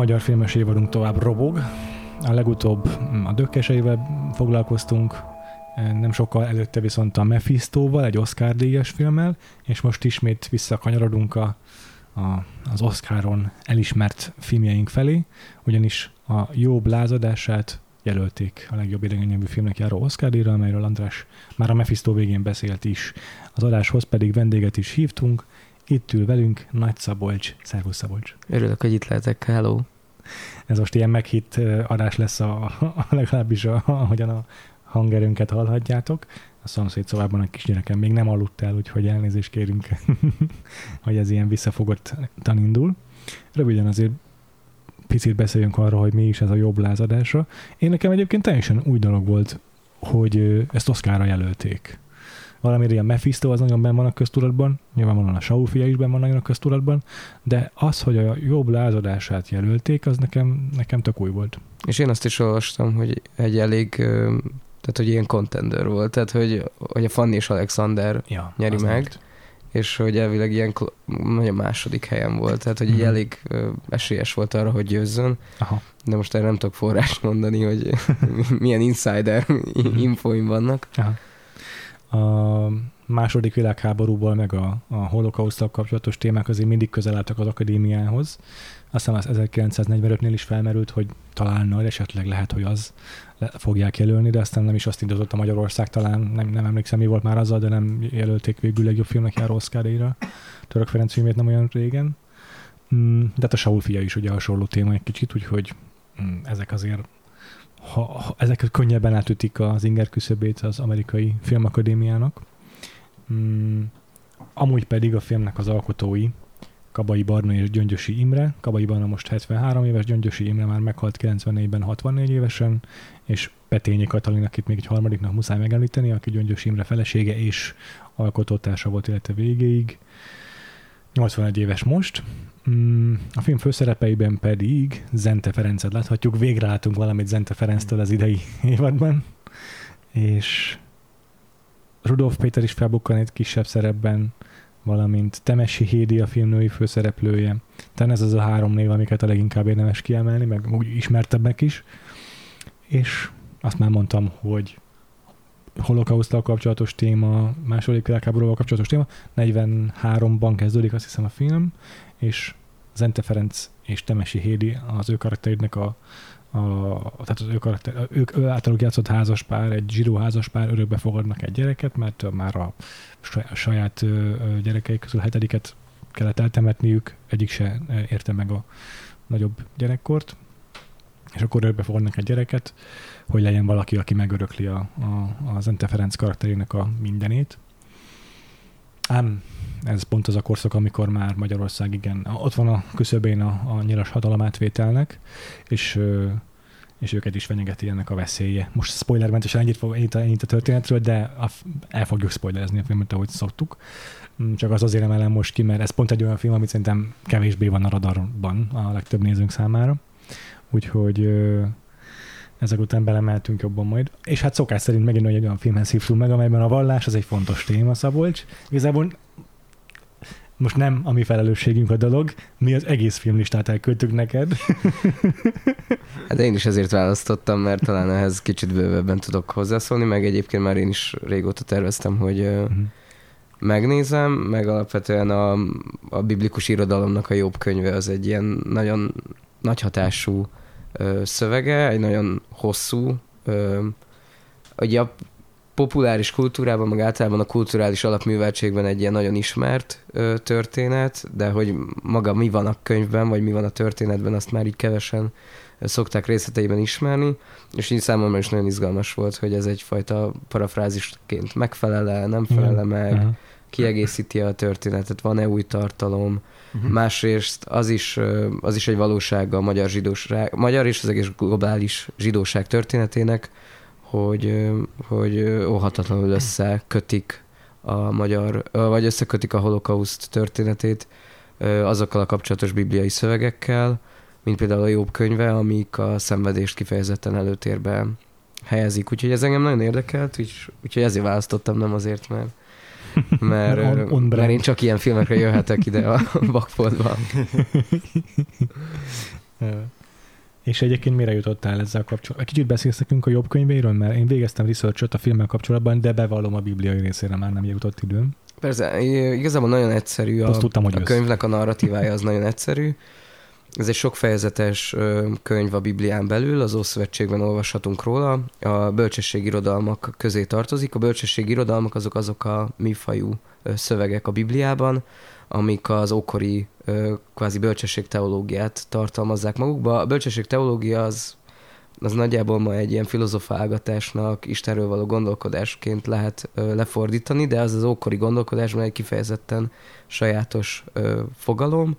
Magyar filmes évadunk tovább robog. A legutóbb a dökkeseivel foglalkoztunk, nem sokkal előtte viszont a Mephisto-val, egy Oscar díjas filmmel, és most ismét visszakanyarodunk a, a, az Oscaron elismert filmjeink felé, ugyanis a Jobb lázadását jelölték a legjobb idegennyelvű filmnek járó Oscar díjra, amelyről András már a Mephisto végén beszélt is. Az adáshoz pedig vendéget is hívtunk, itt ül velünk Nagy Szabolcs. Szervusz Szabolcs. Örülök, hogy itt lehetek. Hello. Ez most ilyen meghitt adás lesz, a, a legalábbis a, ahogyan a hangerőnket hallhatjátok. A szomszéd szobában a kisgyerekem még nem aludt el, úgyhogy elnézést kérünk, hogy ez ilyen visszafogottan indul. Röviden azért picit beszéljünk arról, hogy mi is ez a jobb lázadásra. Én nekem egyébként teljesen új dolog volt, hogy ezt Oszkára jelölték. Valamire a Mephisto az nagyon benn van a köztudatban, nyilvánvalóan a Saul fia is benn van nagyon a köztudatban, de az, hogy a jobb lázadását jelölték, az nekem, nekem tök új volt. És én azt is olvastam, hogy egy elég, tehát hogy ilyen contender volt, tehát hogy, hogy a Fanny és Alexander ja, nyeri meg. Mert és hogy elvileg ilyen a második helyen volt, tehát hogy mm-hmm. így mhm. elég esélyes volt arra, hogy győzzön. Aha. De most erre nem tudok forrást mondani, hogy milyen insider mhm. infoim vannak. Aha. A második világháborúból, meg a, a holokausztal kapcsolatos témák azért mindig közel álltak az akadémiához. Aztán az 1945-nél is felmerült, hogy talán esetleg lehet, hogy az fogják jelölni, de aztán nem is azt indított a Magyarország, talán nem, nem emlékszem, mi volt már azzal, de nem jelölték végül legjobb filmnek járó oscar Török Ferenc filmét nem olyan régen. Mm, de hát a Saul fia is ugye hasonló téma egy kicsit, úgyhogy mm, ezek azért ha, ha ezek könnyebben átütik az inger küszöbét az amerikai filmakadémiának. Mm, amúgy pedig a filmnek az alkotói Kabai Barna és Gyöngyösi Imre. Kabai Barna most 73 éves, Gyöngyösi Imre már meghalt 94-ben 64 évesen, és Petényi Katalin, akit még egy harmadiknak muszáj megemlíteni, aki Gyöngyösi Imre felesége és alkotótársa volt élete végéig. 81 éves most. Mm, a film főszerepeiben pedig Zente Ferencet láthatjuk. Végre látunk valamit Zente Ferenctől az idei évadban. És Rudolf Péter is felbukkan egy kisebb szerepben valamint Temesi Hédi a filmnői főszereplője. Tehát ez az a három név, amiket a leginkább érdemes kiemelni, meg úgy ismertebbek is. És azt már mondtam, hogy holokausztal kapcsolatos téma, második világháborúval kapcsolatos téma, 43-ban kezdődik azt hiszem a film, és Zente Ferenc és Temesi Hédi az ő karakteridnek a, a, tehát az ő, karakter, ők, ő általuk játszott házaspár, egy zsidó házaspár örökbe fogadnak egy gyereket, mert már a saját gyerekeik közül hetediket kellett eltemetniük, egyik se érte meg a nagyobb gyerekkort, és akkor örökbe fogadnak egy gyereket, hogy legyen valaki, aki megörökli a, a, a Zente Ferenc karakterének a mindenét. Ám ez pont az a korszak, amikor már Magyarország igen, ott van a küszöbén a, a nyilas hatalom átvételnek, és és őket is fenyegeti ennek a veszélye. Most spoilermentesen ennyit, fog, ennyit, ennyit a történetről, de el fogjuk spoilerezni a filmet, ahogy szoktuk. Mm, csak az azért emelem most ki, mert ez pont egy olyan film, amit szerintem kevésbé van a radarban a legtöbb nézőnk számára. Úgyhogy ezek után belemeltünk jobban majd. És hát szokás szerint megint egy olyan filmhez hívtunk meg, amelyben a vallás az egy fontos téma, Szabolcs. Igazából most nem a mi felelősségünk a dolog, mi az egész filmlistát elköltük neked. Hát én is ezért választottam, mert talán ehhez kicsit bővebben tudok hozzászólni, meg egyébként már én is régóta terveztem, hogy uh-huh. megnézem, meg alapvetően a, a biblikus irodalomnak a jobb könyve az egy ilyen nagyon nagy hatású ö, szövege, egy nagyon hosszú, ö, ugye a populáris kultúrában, meg általában a kulturális alapműveltségben egy ilyen nagyon ismert ö, történet, de hogy maga mi van a könyvben, vagy mi van a történetben, azt már így kevesen szokták részleteiben ismerni, és így számomra is nagyon izgalmas volt, hogy ez egyfajta parafrázisként megfelele, nem felele meg, uh-huh. kiegészíti a történetet, van-e új tartalom, uh-huh. másrészt az is, az is egy valósága a magyar zsidóság, magyar és az egész globális zsidóság történetének, hogy, hogy óhatatlanul összekötik a magyar, vagy összekötik a holokauszt történetét azokkal a kapcsolatos bibliai szövegekkel, mint például a Jobb könyve, amik a szenvedést kifejezetten előtérbe helyezik. Úgyhogy ez engem nagyon érdekelt, úgy, úgyhogy ezért választottam, nem azért, mert mert, on, on mert én csak ilyen filmekre jöhetek ide a Bakfoldba. És egyébként mire jutottál ezzel kapcsolatban? Kicsit beszélsz nekünk a jobb könyvéről, mert én végeztem research a filmmel kapcsolatban, de bevallom a bibliai részére már nem jutott időm. Persze, igazából nagyon egyszerű. A, tudtam, hogy a könyvnek a narratívája az nagyon egyszerű. Ez egy sokfejezetes könyv a Biblián belül, az Ószövetségben olvashatunk róla. A bölcsességirodalmak közé tartozik. A bölcsességirodalmak azok azok a műfajú szövegek a Bibliában, amik az ókori kvázi bölcsesség teológiát tartalmazzák magukba. A bölcsesség teológia az, az nagyjából ma egy ilyen filozofálgatásnak, Istenről való gondolkodásként lehet lefordítani, de az az ókori gondolkodásban egy kifejezetten sajátos fogalom,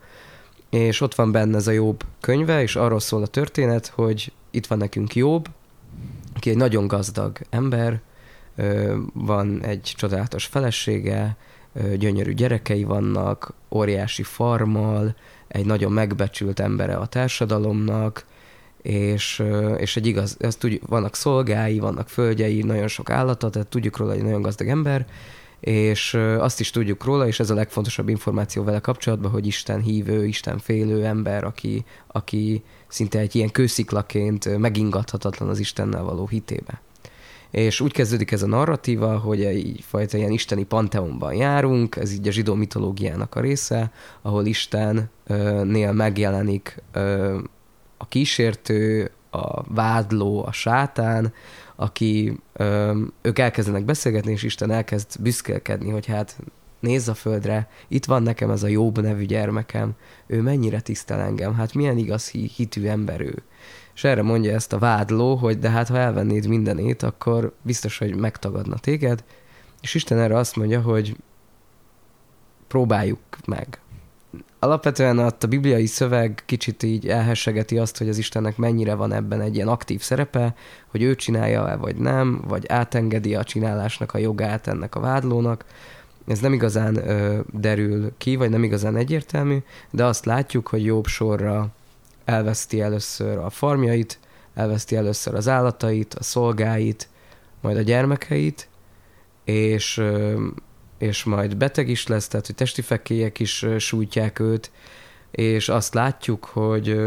és ott van benne ez a Jobb könyve, és arról szól a történet, hogy itt van nekünk Jobb, aki egy nagyon gazdag ember, van egy csodálatos felesége, gyönyörű gyerekei vannak, óriási farmal, egy nagyon megbecsült embere a társadalomnak, és, és egy igaz, ezt tudjuk, vannak szolgái, vannak földjei, nagyon sok állata, tehát tudjuk róla, hogy nagyon gazdag ember, és azt is tudjuk róla, és ez a legfontosabb információ vele kapcsolatban, hogy Isten hívő, Isten félő ember, aki, aki szinte egy ilyen kősziklaként megingathatatlan az Istennel való hitébe. És úgy kezdődik ez a narratíva, hogy egyfajta ilyen isteni panteonban járunk, ez így a zsidó mitológiának a része, ahol Istennél megjelenik a kísértő, a vádló, a sátán, aki ők elkezdenek beszélgetni, és Isten elkezd büszkélkedni, hogy hát nézz a földre, itt van nekem ez a Jobb nevű gyermekem, ő mennyire tisztel engem, hát milyen igaz hitű ember ő. És erre mondja ezt a vádló, hogy de hát ha elvennéd mindenét, akkor biztos, hogy megtagadna téged, és Isten erre azt mondja, hogy próbáljuk meg. Alapvetően a bibliai szöveg kicsit így elhessegeti azt, hogy az Istennek mennyire van ebben egy ilyen aktív szerepe, hogy ő csinálja-e vagy nem, vagy átengedi a csinálásnak a jogát ennek a vádlónak. Ez nem igazán ö, derül ki, vagy nem igazán egyértelmű, de azt látjuk, hogy jobb sorra elveszti először a farmjait, elveszti először az állatait, a szolgáit, majd a gyermekeit, és, és majd beteg is lesz, tehát hogy testi fekélyek is sújtják őt, és azt látjuk, hogy,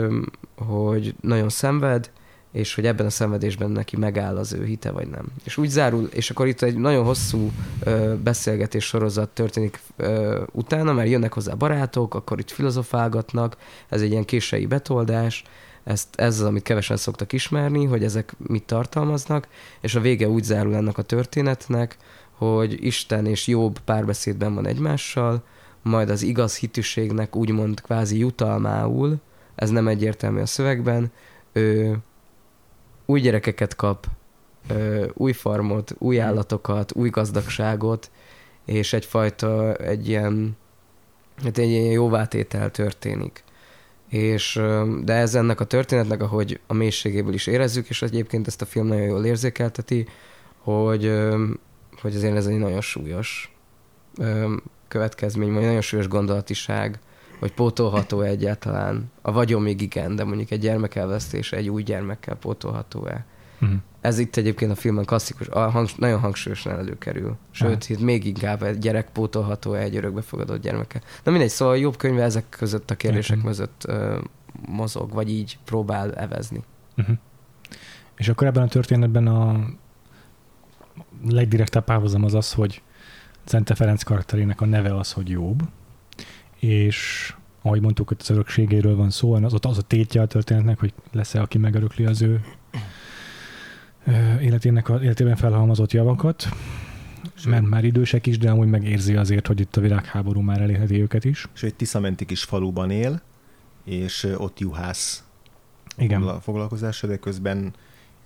hogy nagyon szenved, és hogy ebben a szenvedésben neki megáll az ő hite, vagy nem. És úgy zárul, és akkor itt egy nagyon hosszú ö, beszélgetés sorozat történik ö, utána, mert jönnek hozzá barátok, akkor itt filozofálgatnak, ez egy ilyen késői betoldás, ezt, ez az, amit kevesen szoktak ismerni, hogy ezek mit tartalmaznak, és a vége úgy zárul ennek a történetnek, hogy Isten és Jobb párbeszédben van egymással, majd az igaz hitűségnek úgymond kvázi jutalmául, ez nem egyértelmű a szövegben, ő új gyerekeket kap, ö, új farmot, új állatokat, új gazdagságot, és egyfajta egy ilyen, hát egy ilyen jóvátétel történik. És, de ez ennek a történetnek, ahogy a mélységéből is érezzük, és egyébként ezt a film nagyon jól érzékelteti, hogy, hogy azért ez egy nagyon súlyos következmény, vagy nagyon súlyos gondolatiság, hogy pótolható -e egyáltalán. A vagyon még igen, de mondjuk egy gyermek elvesztése egy új gyermekkel pótolható-e. Uh-huh. Ez itt egyébként a filmben klasszikus, a hang, nagyon hangsúlyosan előkerül. Sőt, itt még inkább egy gyerek pótolható-e egy örökbefogadott gyermekkel. Na mindegy, szóval jobb könyve ezek között a kérdések uh-huh. között uh, mozog, vagy így próbál evezni. Uh-huh. És akkor ebben a történetben a legdirektebb párhuzam az az, hogy Zente Ferenc karakterének a neve az, hogy Jobb, és ahogy mondtuk, hogy az örökségéről van szó, az, az a tétje a történetnek, hogy lesz-e, aki megörökli az ő életének életében felhalmozott javakat, mert már idősek is, de amúgy megérzi azért, hogy itt a világháború már elérheti őket is. És egy Tiszamenti kis faluban él, és ott juhász Igen. foglalkozása, de közben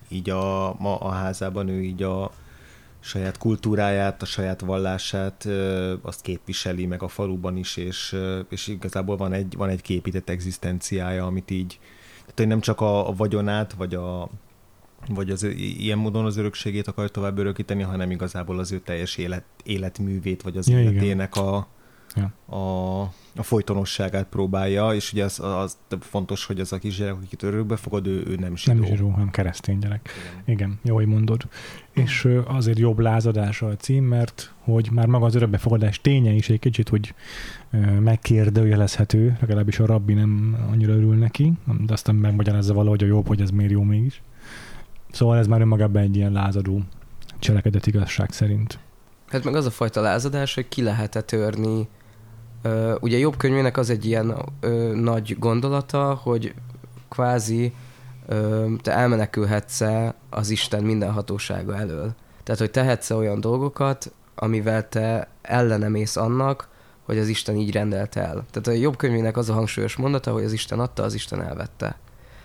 így a, ma a házában ő így a saját kultúráját, a saját vallását, azt képviseli meg a faluban is, és, és igazából van egy, van egy képített egzisztenciája, amit így, tehát hogy nem csak a, a vagyonát, vagy a, vagy az ilyen módon az örökségét akar tovább örökíteni, hanem igazából az ő teljes élet, életművét, vagy az ja, életének a, ja. a, a folytonosságát próbálja, és ugye az, az fontos, hogy az a kisgyerek, akit örökbe fogad, ő, ő nem zsidó. Nem zsidó, hanem keresztény gyerek. Igen, Igen jó, hogy mondod. És azért jobb lázadása a cím, mert hogy már maga az örökbefogadás ténye is egy kicsit, hogy megkérdőjelezhető, legalábbis a rabbi nem annyira örül neki, de aztán megmagyarázza valahogy a jobb, hogy ez miért jó mégis. Szóval ez már önmagában egy ilyen lázadó cselekedet igazság szerint. Hát meg az a fajta lázadás, hogy ki lehet-e törni Uh, ugye jobb könyvének az egy ilyen uh, nagy gondolata, hogy kvázi uh, te elmenekülhetsz az Isten minden hatósága elől. Tehát, hogy tehetsz olyan dolgokat, amivel te ellenemész annak, hogy az Isten így rendelt el. Tehát a jobb könyvének az a hangsúlyos mondata, hogy az Isten adta, az Isten elvette.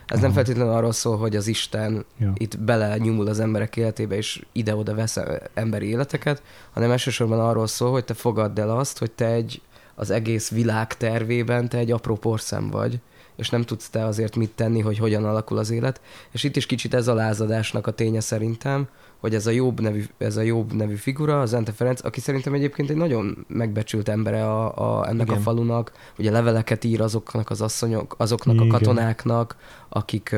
Ez Aha. nem feltétlenül arról szól, hogy az Isten ja. itt bele nyomul az emberek életébe, és ide-oda vesz emberi életeket, hanem elsősorban arról szól, hogy te fogadd el azt, hogy te egy az egész világ tervében te egy apró porszem vagy, és nem tudsz te azért mit tenni, hogy hogyan alakul az élet. És itt is kicsit ez a lázadásnak a ténye szerintem, hogy ez a Jobb nevű, ez a Jobb nevű figura, az Ente Ferenc, aki szerintem egyébként egy nagyon megbecsült embere a, a, ennek Igen. a falunak, ugye leveleket ír azoknak az asszonyok, azoknak Igen. a katonáknak, akik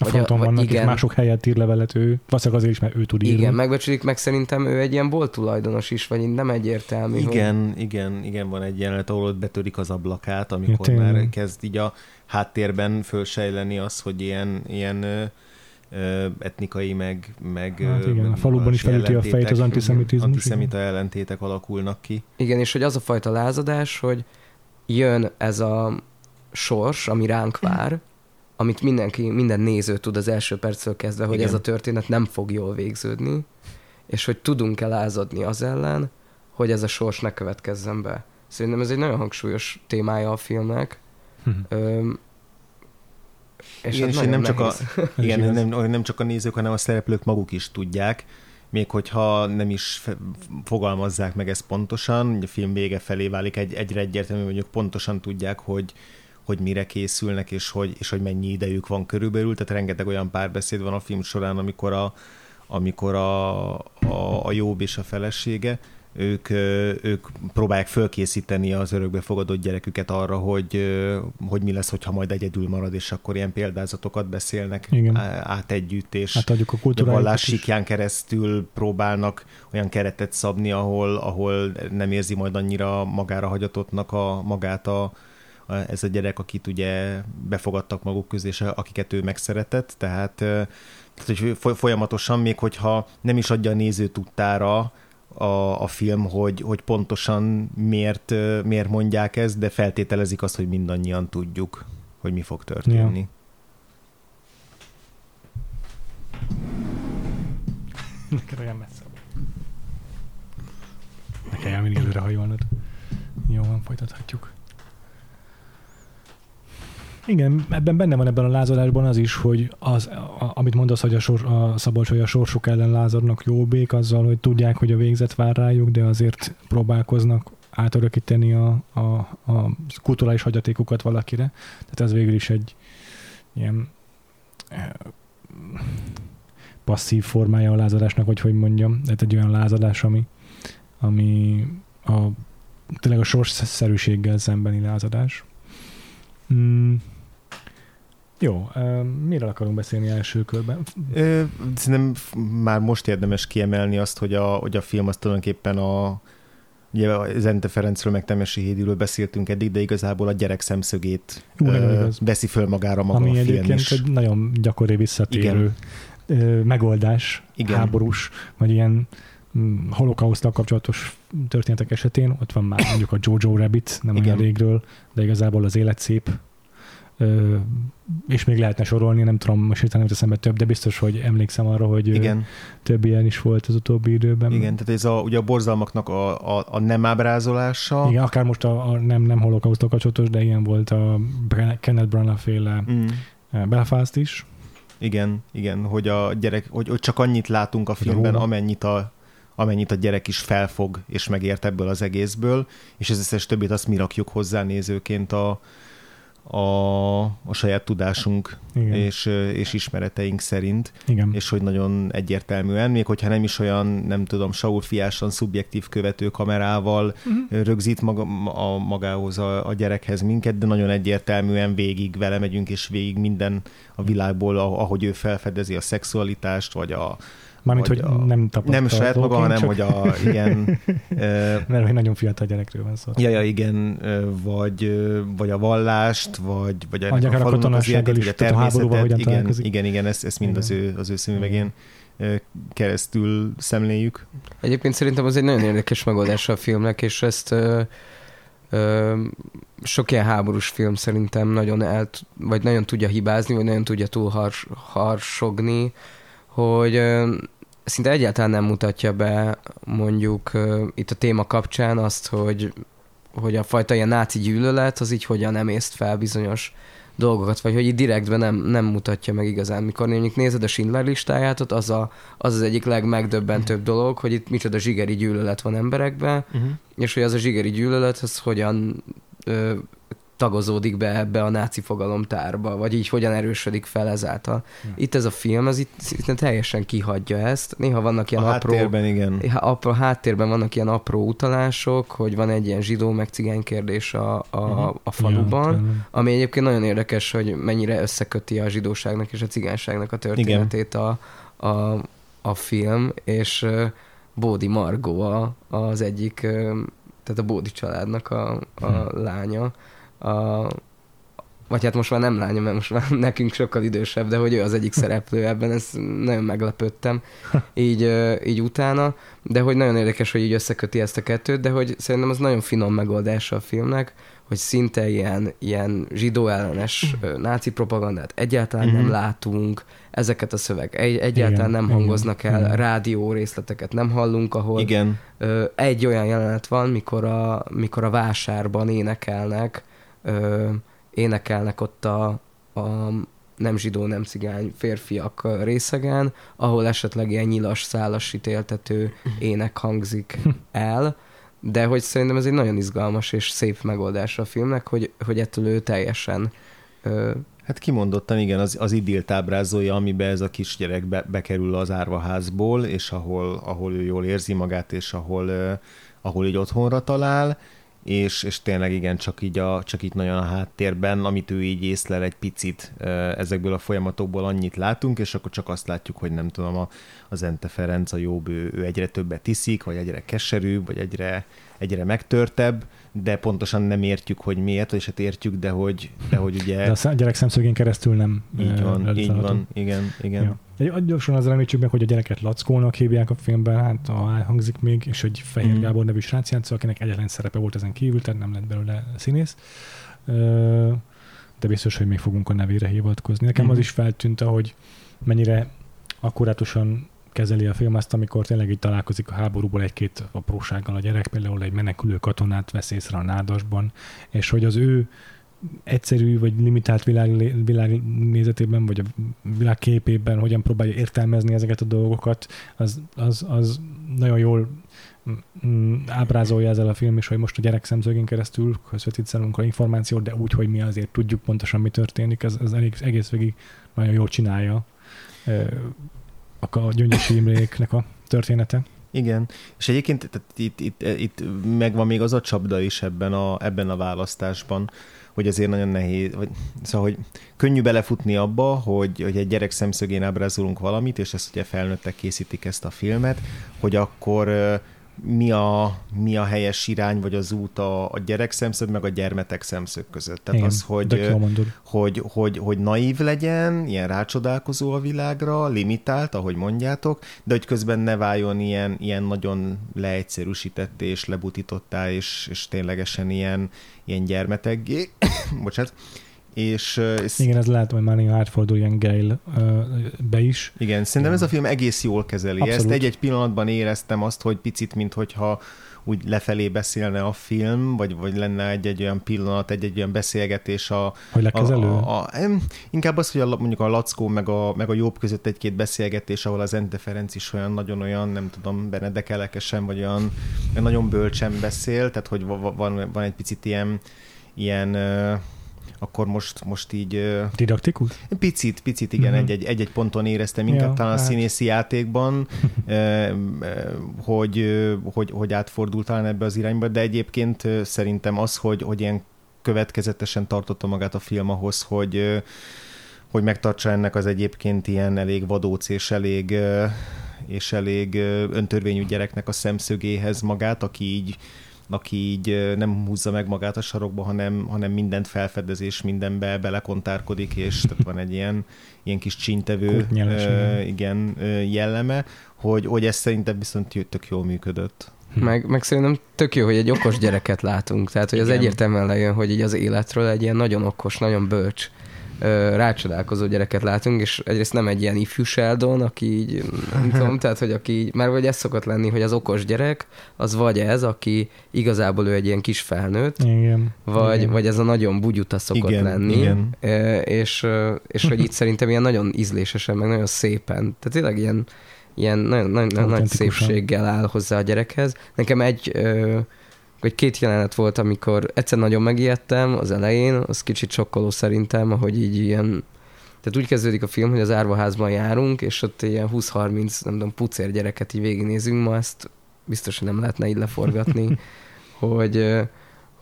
a vagy fronton a, vannak, igen. és mások helyett ír levelet ő. Valószínűleg azért is, mert ő tud írni. Igen, megbecsülik meg szerintem ő egy ilyen bolt tulajdonos is, vagy nem egyértelmű. Igen, hogy... igen, igen, van egy jelenet, ahol ott betörik az ablakát, amikor ja, már kezd így a háttérben fölsejleni az, hogy ilyen, ilyen ö, etnikai, meg, meg hát igen, a faluban is felüti a fejét az antiszemitizmus. Antiszemita ellentétek alakulnak ki. Igen, és hogy az a fajta lázadás, hogy jön ez a sors, ami ránk vár, amit mindenki, minden néző tud az első perctől kezdve, hogy Igen. ez a történet nem fog jól végződni, és hogy tudunk-e lázadni az ellen, hogy ez a sors ne következzen be. Szerintem ez egy nagyon hangsúlyos témája a filmnek. Hm. Öm, és igen, és nem csak, a, igen, nem, nem csak a nézők, hanem a szereplők maguk is tudják, még hogyha nem is fogalmazzák meg ezt pontosan, a film vége felé válik egy, egyre egyértelmű, ők pontosan tudják, hogy, hogy mire készülnek, és hogy, és hogy mennyi idejük van körülbelül, tehát rengeteg olyan párbeszéd van a film során, amikor a, amikor a, a, a Jobb és a felesége, ők, ők próbálják fölkészíteni az örökbefogadott gyereküket arra, hogy, hogy mi lesz, hogyha majd egyedül marad, és akkor ilyen példázatokat beszélnek Igen. át együtt, és Átadjuk a, a vallás keresztül próbálnak olyan keretet szabni, ahol, ahol nem érzi majd annyira magára hagyatottnak a, magát a, ez a gyerek, akit ugye befogadtak maguk közé, és akiket ő megszeretett, tehát, tehát hogy folyamatosan, még hogyha nem is adja a néző tudtára a, a film, hogy, hogy pontosan miért, miért mondják ezt, de feltételezik azt, hogy mindannyian tudjuk, hogy mi fog történni. Ja. Neked olyan messze. Nekem mindig előre hajolnod. Jó van, folytathatjuk. Igen, ebben benne van ebben a lázadásban az is, hogy az, a, amit mondasz, hogy a, sor, a Szabolcs, hogy a sorsuk ellen lázadnak bék, azzal, hogy tudják, hogy a végzet vár rájuk, de azért próbálkoznak átörökíteni a, a, a kulturális hagyatékukat valakire. Tehát ez végül is egy ilyen eh, passzív formája a lázadásnak, vagy hogy mondjam, tehát egy olyan lázadás, ami, ami a, tényleg a sorsszerűséggel szembeni lázadás. Mm. Jó, miről akarunk beszélni első körben? Ö, szerintem már most érdemes kiemelni azt, hogy a, hogy a film az tulajdonképpen a Ugye Zente Ferencről, meg Temesi Hédiről beszéltünk eddig, de igazából a gyerek szemszögét Ú, ö, veszi föl magára maga Ami a film egyébként is. egy nagyon gyakori visszatérő Igen. megoldás, Igen. háborús, vagy ilyen mm, holokausztal kapcsolatos történetek esetén. Ott van már mondjuk a Jojo Rabbit, nem Igen. olyan régről, de igazából az élet szép és még lehetne sorolni, nem tudom, most hirtelen nem eszembe több, de biztos, hogy emlékszem arra, hogy Igen. több ilyen is volt az utóbbi időben. Igen, tehát ez a, ugye a borzalmaknak a, a, a nem ábrázolása. Igen, akár most a, a nem, nem holokausztól kapcsolatos, de ilyen volt a Kenneth Branagh féle mm. Belfast is. Igen, igen, hogy a gyerek, hogy, hogy csak annyit látunk a filmben, a amennyit a, amennyit a gyerek is felfog és megért ebből az egészből, és ez összes többit azt mi rakjuk hozzá nézőként a, a, a saját tudásunk és, és ismereteink szerint, Igen. és hogy nagyon egyértelműen, még hogyha nem is olyan, nem tudom, Saul fiásan szubjektív követő kamerával uh-huh. rögzít maga, a, magához a, a gyerekhez minket, de nagyon egyértelműen végig vele megyünk, és végig minden a világból, ahogy ő felfedezi a szexualitást, vagy a, Mármint, hogy a, nem tapasztalt. Nem saját maga, hanem csak... hogy a, igen. Mert hogy nagyon fiatal gyerekről van szó. Ja, ja, igen, vagy, vagy a vallást, vagy, vagy a, a, a falunak az életét, vagy a természetet. Igen, igen, igen, ezt, ezt mind az ő, az ő szemüvegén keresztül szemléljük. Egyébként szerintem az egy nagyon érdekes megoldás a filmnek, és ezt ö, ö, sok ilyen háborús film szerintem nagyon el, vagy nagyon tudja hibázni, vagy nagyon tudja túl hars, harsogni, hogy szinte egyáltalán nem mutatja be mondjuk itt a téma kapcsán azt, hogy, hogy a fajta ilyen náci gyűlölet az így hogyan nem észt fel bizonyos dolgokat, vagy hogy itt direktben nem, nem mutatja meg igazán. Mikor mondjuk nézed a Schindler listáját, ott az, a, az az egyik legmegdöbbentőbb dolog, hogy itt micsoda zsigeri gyűlölet van emberekben, uh-huh. és hogy az a zsigeri gyűlölet, az hogyan ö, tagozódik be ebbe a náci fogalomtárba, vagy így hogyan erősödik fel ezáltal. Ja. Itt ez a film, az itt, itt teljesen kihagyja ezt. Néha vannak ilyen a apró... Háttérben, igen. Apró, háttérben vannak ilyen apró utalások, hogy van egy ilyen zsidó meg cigány kérdés a, a, uh-huh. a faluban, ja, ami egyébként nagyon érdekes, hogy mennyire összeköti a zsidóságnak és a cigányságnak a történetét a, a, a film, és Bódi Margó a, az egyik, tehát a Bódi családnak a, a hmm. lánya, a, vagy hát most már nem lánya, mert most már nekünk sokkal idősebb, de hogy ő az egyik szereplő ebben, ezt nagyon meglepődtem így, így utána, de hogy nagyon érdekes, hogy így összeköti ezt a kettőt, de hogy szerintem az nagyon finom megoldása a filmnek, hogy szinte ilyen, ilyen zsidó ellenes náci propagandát egyáltalán uh-huh. nem mhm. látunk, ezeket a szöveg egy, egyáltalán igen, nem hangoznak igen, el, igen. rádió részleteket nem hallunk, ahol igen. Ö, egy olyan jelenet van, mikor a, mikor a vásárban énekelnek, ö, énekelnek ott a, a nem zsidó, nem cigány férfiak részegen, ahol esetleg ilyen nyilas, szálas ítéltető ének hangzik el, de hogy szerintem ez egy nagyon izgalmas és szép megoldás a filmnek, hogy, hogy ettől ő teljesen ö, Hát kimondottan igen, az, az idilt ábrázolja, amiben ez a kisgyerek be, bekerül az árvaházból, és ahol, ahol ő jól érzi magát, és ahol, ahol így otthonra talál, és, és tényleg igen, csak így, a, csak így nagyon a háttérben, amit ő így észlel egy picit ezekből a folyamatokból annyit látunk, és akkor csak azt látjuk, hogy nem tudom, a, az Ente Ferenc, a jobb, ő, ő egyre többet iszik, vagy egyre keserűbb, vagy egyre, egyre megtörtebb, de pontosan nem értjük, hogy miért, és hát értjük, de hogy, de hogy ugye... De a gyerek szemszögén keresztül nem. Így van, így van, igen, igen. Ja. Egy, gyorsan azzal említsük meg, hogy a gyereket Lackónak hívják a filmben, hát a hangzik még, és hogy Fehér mm. Gábor nevű srác játszó, akinek egyetlen szerepe volt ezen kívül, tehát nem lett belőle színész. De biztos, hogy még fogunk a nevére hivatkozni. Nekem mm. az is feltűnt, hogy mennyire akkurátusan kezeli a film azt, amikor tényleg így találkozik a háborúból egy-két aprósággal a gyerek, például egy menekülő katonát vesz észre a nádasban, és hogy az ő egyszerű vagy limitált világ, világnézetében, vagy a világképében hogyan próbálja értelmezni ezeket a dolgokat, az, az, az nagyon jól mm, ábrázolja ezzel a film, és hogy most a gyerek szemszögén keresztül közvetít számunkra információt, de úgy, hogy mi azért tudjuk pontosan, mi történik, ez, ez elég, egész végig nagyon jól csinálja a Gyöngyösi Imréknek a története. Igen, és egyébként tehát itt, itt, itt megvan még az a csapda is ebben a, ebben a választásban, hogy azért nagyon nehéz, vagy, szóval, hogy könnyű belefutni abba, hogy, hogy egy gyerek szemszögén ábrázolunk valamit, és ezt ugye felnőttek készítik ezt a filmet, hogy akkor mi a, mi a helyes irány, vagy az út a, a gyerek szemszög, meg a gyermetek szemszög között. Tehát Igen, az, hogy, hogy, hogy, hogy naív legyen, ilyen rácsodálkozó a világra, limitált, ahogy mondjátok, de hogy közben ne váljon ilyen, ilyen nagyon leegyszerűsített és lebutítottá, és, és ténylegesen ilyen, ilyen gyermeteggé. Bocsánat és, és... Igen, ez lehet, hogy már néha átfordul ilyen Gail be is. Igen, szerintem ez a film egész jól kezeli. Abszolút. Ezt egy-egy pillanatban éreztem azt, hogy picit, mint hogyha úgy lefelé beszélne a film, vagy, vagy lenne egy-egy olyan pillanat, egy-egy olyan beszélgetés a... Hogy lekezelő? A, a, a, inkább az, hogy a, mondjuk a Lackó meg a, meg a Jobb között egy-két beszélgetés, ahol az Ente Ferenc is olyan nagyon olyan, nem tudom, Benedek Elekesen, vagy olyan, olyan nagyon bölcsen beszél, tehát hogy van, van egy picit ilyen, ilyen akkor most, most így... Didaktikus? Picit, picit igen, uh-huh. egy-egy, egy-egy ponton éreztem inkább ja, talán hát. a színészi játékban, hogy, hogy, hogy átfordult talán ebbe az irányba, de egyébként szerintem az, hogy, hogy ilyen következetesen tartotta magát a film ahhoz, hogy, hogy megtartsa ennek az egyébként ilyen elég vadóc és elég, és elég öntörvényű gyereknek a szemszögéhez magát, aki így aki így nem húzza meg magát a sarokba, hanem, hanem mindent felfedez, és mindenbe belekontárkodik, és tehát van egy ilyen, ilyen kis csintevő uh, igen, jelleme, hogy, hogy ez szerintem viszont tök jól működött. Hm. Meg, meg szerintem tök jó, hogy egy okos gyereket látunk, tehát hogy az Igen. egyértelműen lejön, hogy így az életről egy ilyen nagyon okos, nagyon bölcs rácsodálkozó gyereket látunk, és egyrészt nem egy ilyen ifjú Sheldon, aki így, nem tudom, tehát, hogy aki így, mert vagy ez szokott lenni, hogy az okos gyerek, az vagy ez, aki igazából ő egy ilyen kis felnőtt, igen, vagy, igen. vagy ez a nagyon bugyuta szokott igen, lenni, igen. És, és hogy itt szerintem ilyen nagyon ízlésesen, meg nagyon szépen, tehát tényleg ilyen, ilyen nagyon, nagyon nagy szépséggel áll hozzá a gyerekhez. Nekem egy hogy két jelenet volt, amikor egyszer nagyon megijedtem az elején, az kicsit sokkoló szerintem, hogy így ilyen tehát úgy kezdődik a film, hogy az árvaházban járunk, és ott ilyen 20-30, nem tudom, pucér gyereket így végignézünk, ma ezt biztos, hogy nem lehetne így leforgatni, hogy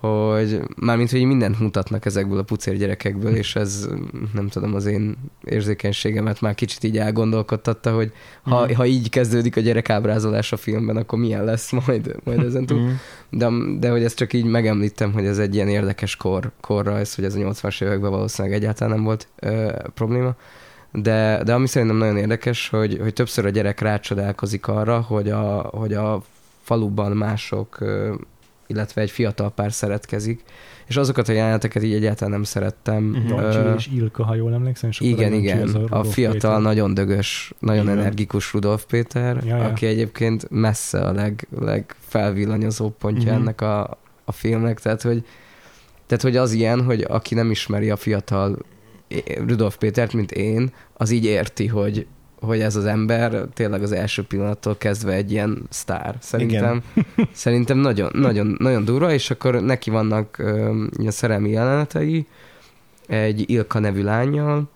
hogy mármint, hogy mindent mutatnak ezekből a pucér gyerekekből, és ez nem tudom, az én érzékenységemet már kicsit így elgondolkodtatta, hogy ha, mm. ha így kezdődik a gyerekábrázolás a filmben, akkor milyen lesz majd, majd ezen túl. Mm. De, de hogy ezt csak így megemlítem, hogy ez egy ilyen érdekes kor, korrajz, hogy ez a 80-as években valószínűleg egyáltalán nem volt ö, probléma. De, de ami szerintem nagyon érdekes, hogy, hogy többször a gyerek rácsodálkozik arra, hogy a, hogy a faluban mások illetve egy fiatal pár szeretkezik, és azokat a jeleneteket így egyáltalán nem szerettem. Uh-huh. Uh, és Ilka, ha jól emlékszem. És igen, igen. A, a fiatal, Péter. nagyon dögös, nagyon igen. energikus Rudolf Péter, ja, ja. aki egyébként messze a leg, legfelvillanyozó pontja uh-huh. ennek a, a filmnek, tehát hogy, tehát hogy az ilyen, hogy aki nem ismeri a fiatal Rudolf Pétert, mint én, az így érti, hogy, hogy ez az ember tényleg az első pillanattól kezdve egy ilyen sztár. Szerintem, Igen. szerintem nagyon, nagyon, nagyon durva, és akkor neki vannak uh, szerelmi jelenetei egy Ilka nevű lányjal,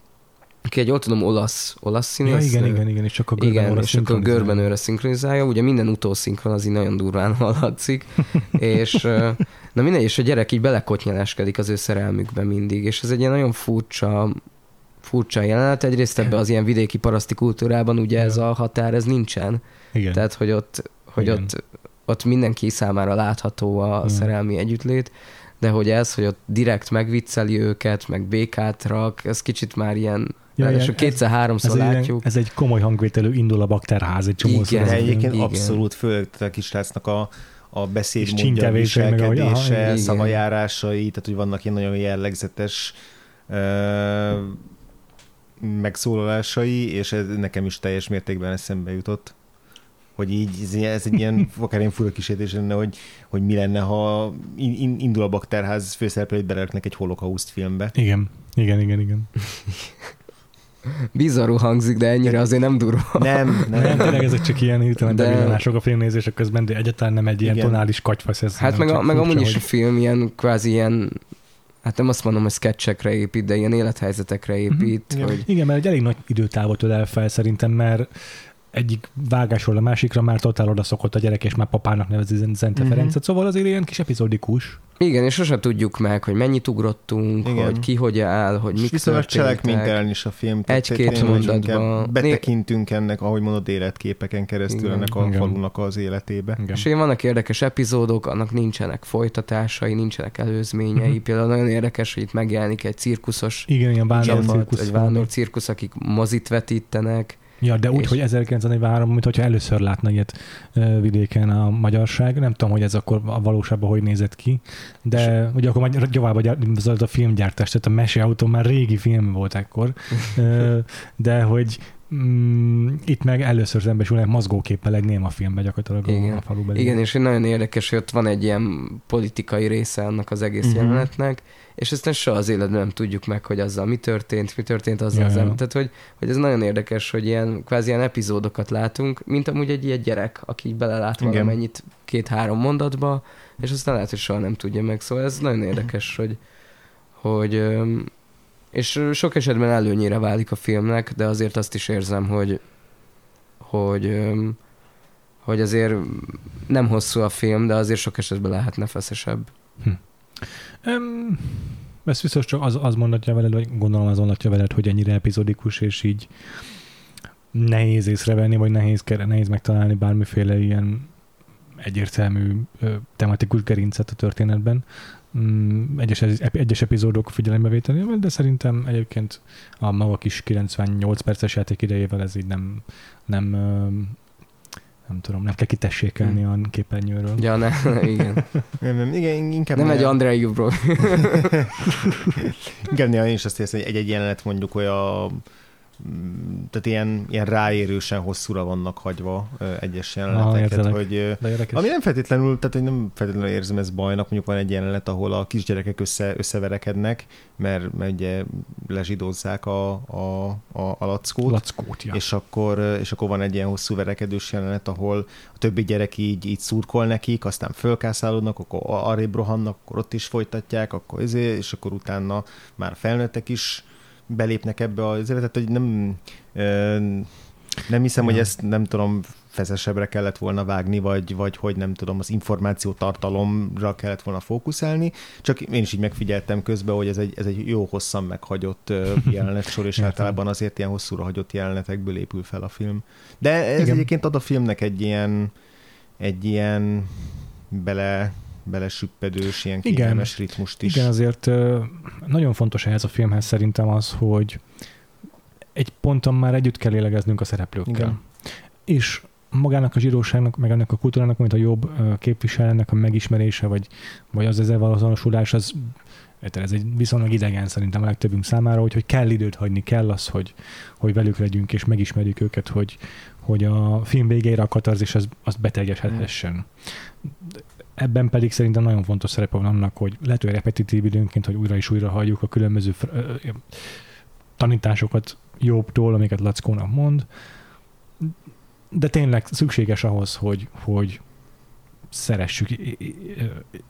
aki egy, jól tudom, olasz, olasz színész. Ja, igen, igen, igen, és csak a görben igen, és akkor görben őre szinkronizálja. Ugye minden utószinkron az így nagyon durván hallatszik. és na mindegy, és a gyerek így belekotnyeleskedik az ő szerelmükbe mindig, és ez egy ilyen nagyon furcsa furcsa jelenet. Egyrészt ebben az ilyen vidéki paraszti kultúrában ugye ez a határ, ez nincsen. Igen. Tehát, hogy ott, hogy Igen. ott, ott mindenki számára látható a Igen. szerelmi együttlét, de hogy ez, hogy ott direkt megvicceli őket, meg békát rak, ez kicsit már ilyen Ja, ja, kétszer-háromszor látjuk. ez egy komoly hangvételű indul a bakterház egy csomó Igen, de egyébként igen. abszolút, főleg a kisrácnak a, a beszédmódja, viselkedése, szavajárásai, tehát hogy vannak ilyen nagyon jellegzetes uh, megszólalásai, és ez nekem is teljes mértékben eszembe jutott hogy így ez egy ilyen akár ilyen fura kísértés lenne, hogy, hogy mi lenne, ha indul a bakterház főszereplőit beleraknak egy holokauszt filmbe. Igen, igen, igen, igen. Bizarú hangzik, de ennyire azért nem durva. Nem, nem. nem tényleg ezek csak ilyen hirtelen de... bevillanások a filmnézések közben, de egyáltalán nem egy ilyen Igen. tonális katyfasz. Ez hát meg, a, meg amúgy is a film ilyen kvázi ilyen hát nem azt mondom, hogy sketchekre épít, de ilyen élethelyzetekre mhm. épít. Mm-hmm. Hogy... Igen, mert egy elég nagy időtávot öl el fel szerintem, mert egyik vágásról a másikra már totál oda szokott a gyerek, és már papának nevezi Zente uh-huh. Ferencet, szóval azért ilyen kis epizódikus. Igen, és sosem tudjuk meg, hogy mennyit ugrottunk, Igen. hogy ki hogy áll, hogy mik Viszont cselekménytelen is a film. Egy-két mondatban. Betekintünk ennek, ahogy mondod, életképeken keresztül Igen. ennek a Igen. falunak az életébe. Igen. És igen, vannak érdekes epizódok, annak nincsenek folytatásai, nincsenek előzményei. Uh-huh. Például nagyon érdekes, hogy itt megjelenik egy cirkuszos Igen, ilyen vándor cirkusz. egy vándor cirkusz, akik mozit vetítenek Ja, de úgy, és... hogy 1943, mint hogyha először látna ilyet vidéken a magyarság. Nem tudom, hogy ez akkor a valóságban hogy nézett ki, de és... ugye akkor gyavába a filmgyártás, tehát a meseautó már régi film volt ekkor, de hogy mm, itt meg először szembesülnek mozgóképpel egy néma filmbe gyakorlatilag Igen. a faluban. Igen, és nagyon érdekes, hogy ott van egy ilyen politikai része annak az egész uh-huh. jelenetnek, és aztán soha az életben nem tudjuk meg, hogy azzal mi történt, mi történt azzal az ember. Tehát, hogy, hogy ez nagyon érdekes, hogy ilyen, kvázi ilyen epizódokat látunk, mint amúgy egy ilyen gyerek, aki belelát Igen. valamennyit két-három mondatba, és aztán lehet, hogy soha nem tudja meg. Szóval ez nagyon érdekes, hogy, hogy és sok esetben előnyére válik a filmnek, de azért azt is érzem, hogy hogy, hogy azért nem hosszú a film, de azért sok esetben lehetne feszesebb. Hm. Um, ez biztos csak az, az mondatja veled, vagy gondolom az mondatja veled, hogy ennyire epizodikus, és így nehéz észrevenni, vagy nehéz, nehéz megtalálni bármiféle ilyen egyértelmű tematikus gerincet a történetben. Mm, egyes, egyes epizódok figyelembevételével, de szerintem egyébként a maga kis 98 perces játék idejével ez így nem, nem nem tudom, nem kell kitessékelni hmm. a képernyőről. Ja, ne, igen. nem, nem, igen, inkább nem egy Andrei bro. inkább néha én is azt hiszem, hogy egy-egy jelenet mondjuk olyan tehát ilyen, ilyen ráérősen hosszúra vannak hagyva egyes jeleneteket, ah, hogy ami nem feltétlenül, tehát hogy nem feltétlenül érzem ezt bajnak, mondjuk van egy jelenet, ahol a kisgyerekek össze, összeverekednek, mert, mert ugye lezsidózzák a, a, a, a lackót, lackót ja. és, akkor, és akkor van egy ilyen hosszú verekedős jelenet, ahol a többi gyerek így, így szurkol nekik, aztán fölkászálódnak, akkor arrébb rohannak, akkor ott is folytatják, akkor ezért, és akkor utána már felnőttek is belépnek ebbe az életet, hogy nem, nem hiszem, ja. hogy ezt nem tudom, feszesebbre kellett volna vágni, vagy, vagy hogy nem tudom, az információ tartalomra kellett volna fókuszálni, csak én is így megfigyeltem közben, hogy ez egy, ez egy jó hosszan meghagyott jelenetsor, és általában azért ilyen hosszúra hagyott jelenetekből épül fel a film. De ez Igen. egyébként ad a filmnek egy ilyen, egy ilyen bele belesüppedős, ilyen kényelmes ritmust is. Igen, azért nagyon fontos ehhez a filmhez szerintem az, hogy egy ponton már együtt kell lélegeznünk a szereplőkkel. Igen. És magának a zsidóságnak, meg ennek a kultúrának, mint a jobb képviselőnek a megismerése, vagy, vagy az ezzel való azonosulás, az ez egy viszonylag idegen szerintem a legtöbbünk számára, hogy, hogy kell időt hagyni, kell az, hogy, hogy velük legyünk, és megismerjük őket, hogy, hogy a film végére a katarzis az, az beteljesedhessen ebben pedig szerintem nagyon fontos szerepe van annak, hogy lehet, hogy repetitív időnként, hogy újra és újra halljuk a különböző tanításokat jobbtól, amiket Lackónak mond, de tényleg szükséges ahhoz, hogy, hogy szeressük,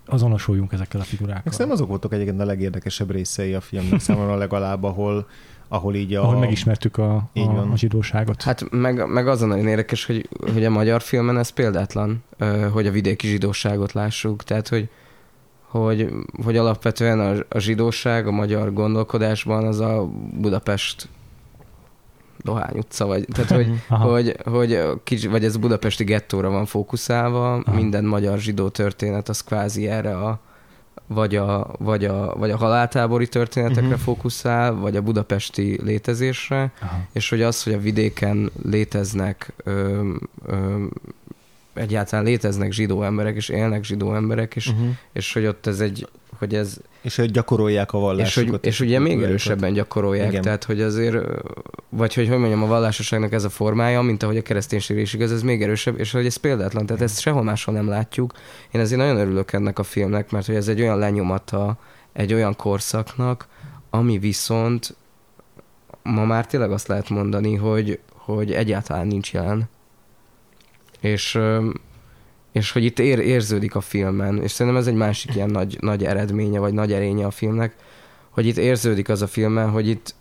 azonosuljunk ezekkel a figurákkal. nem azok voltak egyébként a legérdekesebb részei a filmnek számomra legalább, ahol ahol így a... Ahol megismertük a, így a, van. a zsidóságot. Hát meg, meg az a nagyon érdekes, hogy, hogy a magyar filmen ez példátlan, hogy a vidéki zsidóságot lássuk, tehát hogy hogy, hogy alapvetően a, a zsidóság a magyar gondolkodásban az a Budapest Dohány utca, vagy, tehát hogy, hogy, hogy, kicsi, vagy ez a budapesti gettóra van fókuszálva, Aha. minden magyar zsidó történet az kvázi erre a, vagy a, vagy a, vagy a haláltábori történetekre uh-huh. fókuszál, vagy a budapesti létezésre, Aha. és hogy az, hogy a vidéken léteznek ö, ö, egyáltalán léteznek zsidó emberek, és élnek zsidó emberek, és, uh-huh. és hogy ott ez egy, hogy ez... És hogy gyakorolják a vallásukat. És, hogy, és ugye még erősebben gyakorolják, Igen. tehát hogy azért, vagy hogy hogy mondjam, a vallásosságnak ez a formája, mint ahogy a kereszténység is igaz, ez még erősebb, és hogy ez példátlan, tehát ezt sehol máshol nem látjuk. Én ezért nagyon örülök ennek a filmnek, mert hogy ez egy olyan lenyomata egy olyan korszaknak, ami viszont ma már tényleg azt lehet mondani, hogy, hogy egyáltalán nincs jelen. És és hogy itt ér, érződik a filmen, és szerintem ez egy másik ilyen nagy, nagy eredménye, vagy nagy erénye a filmnek, hogy itt érződik az a filmen, hogy itt,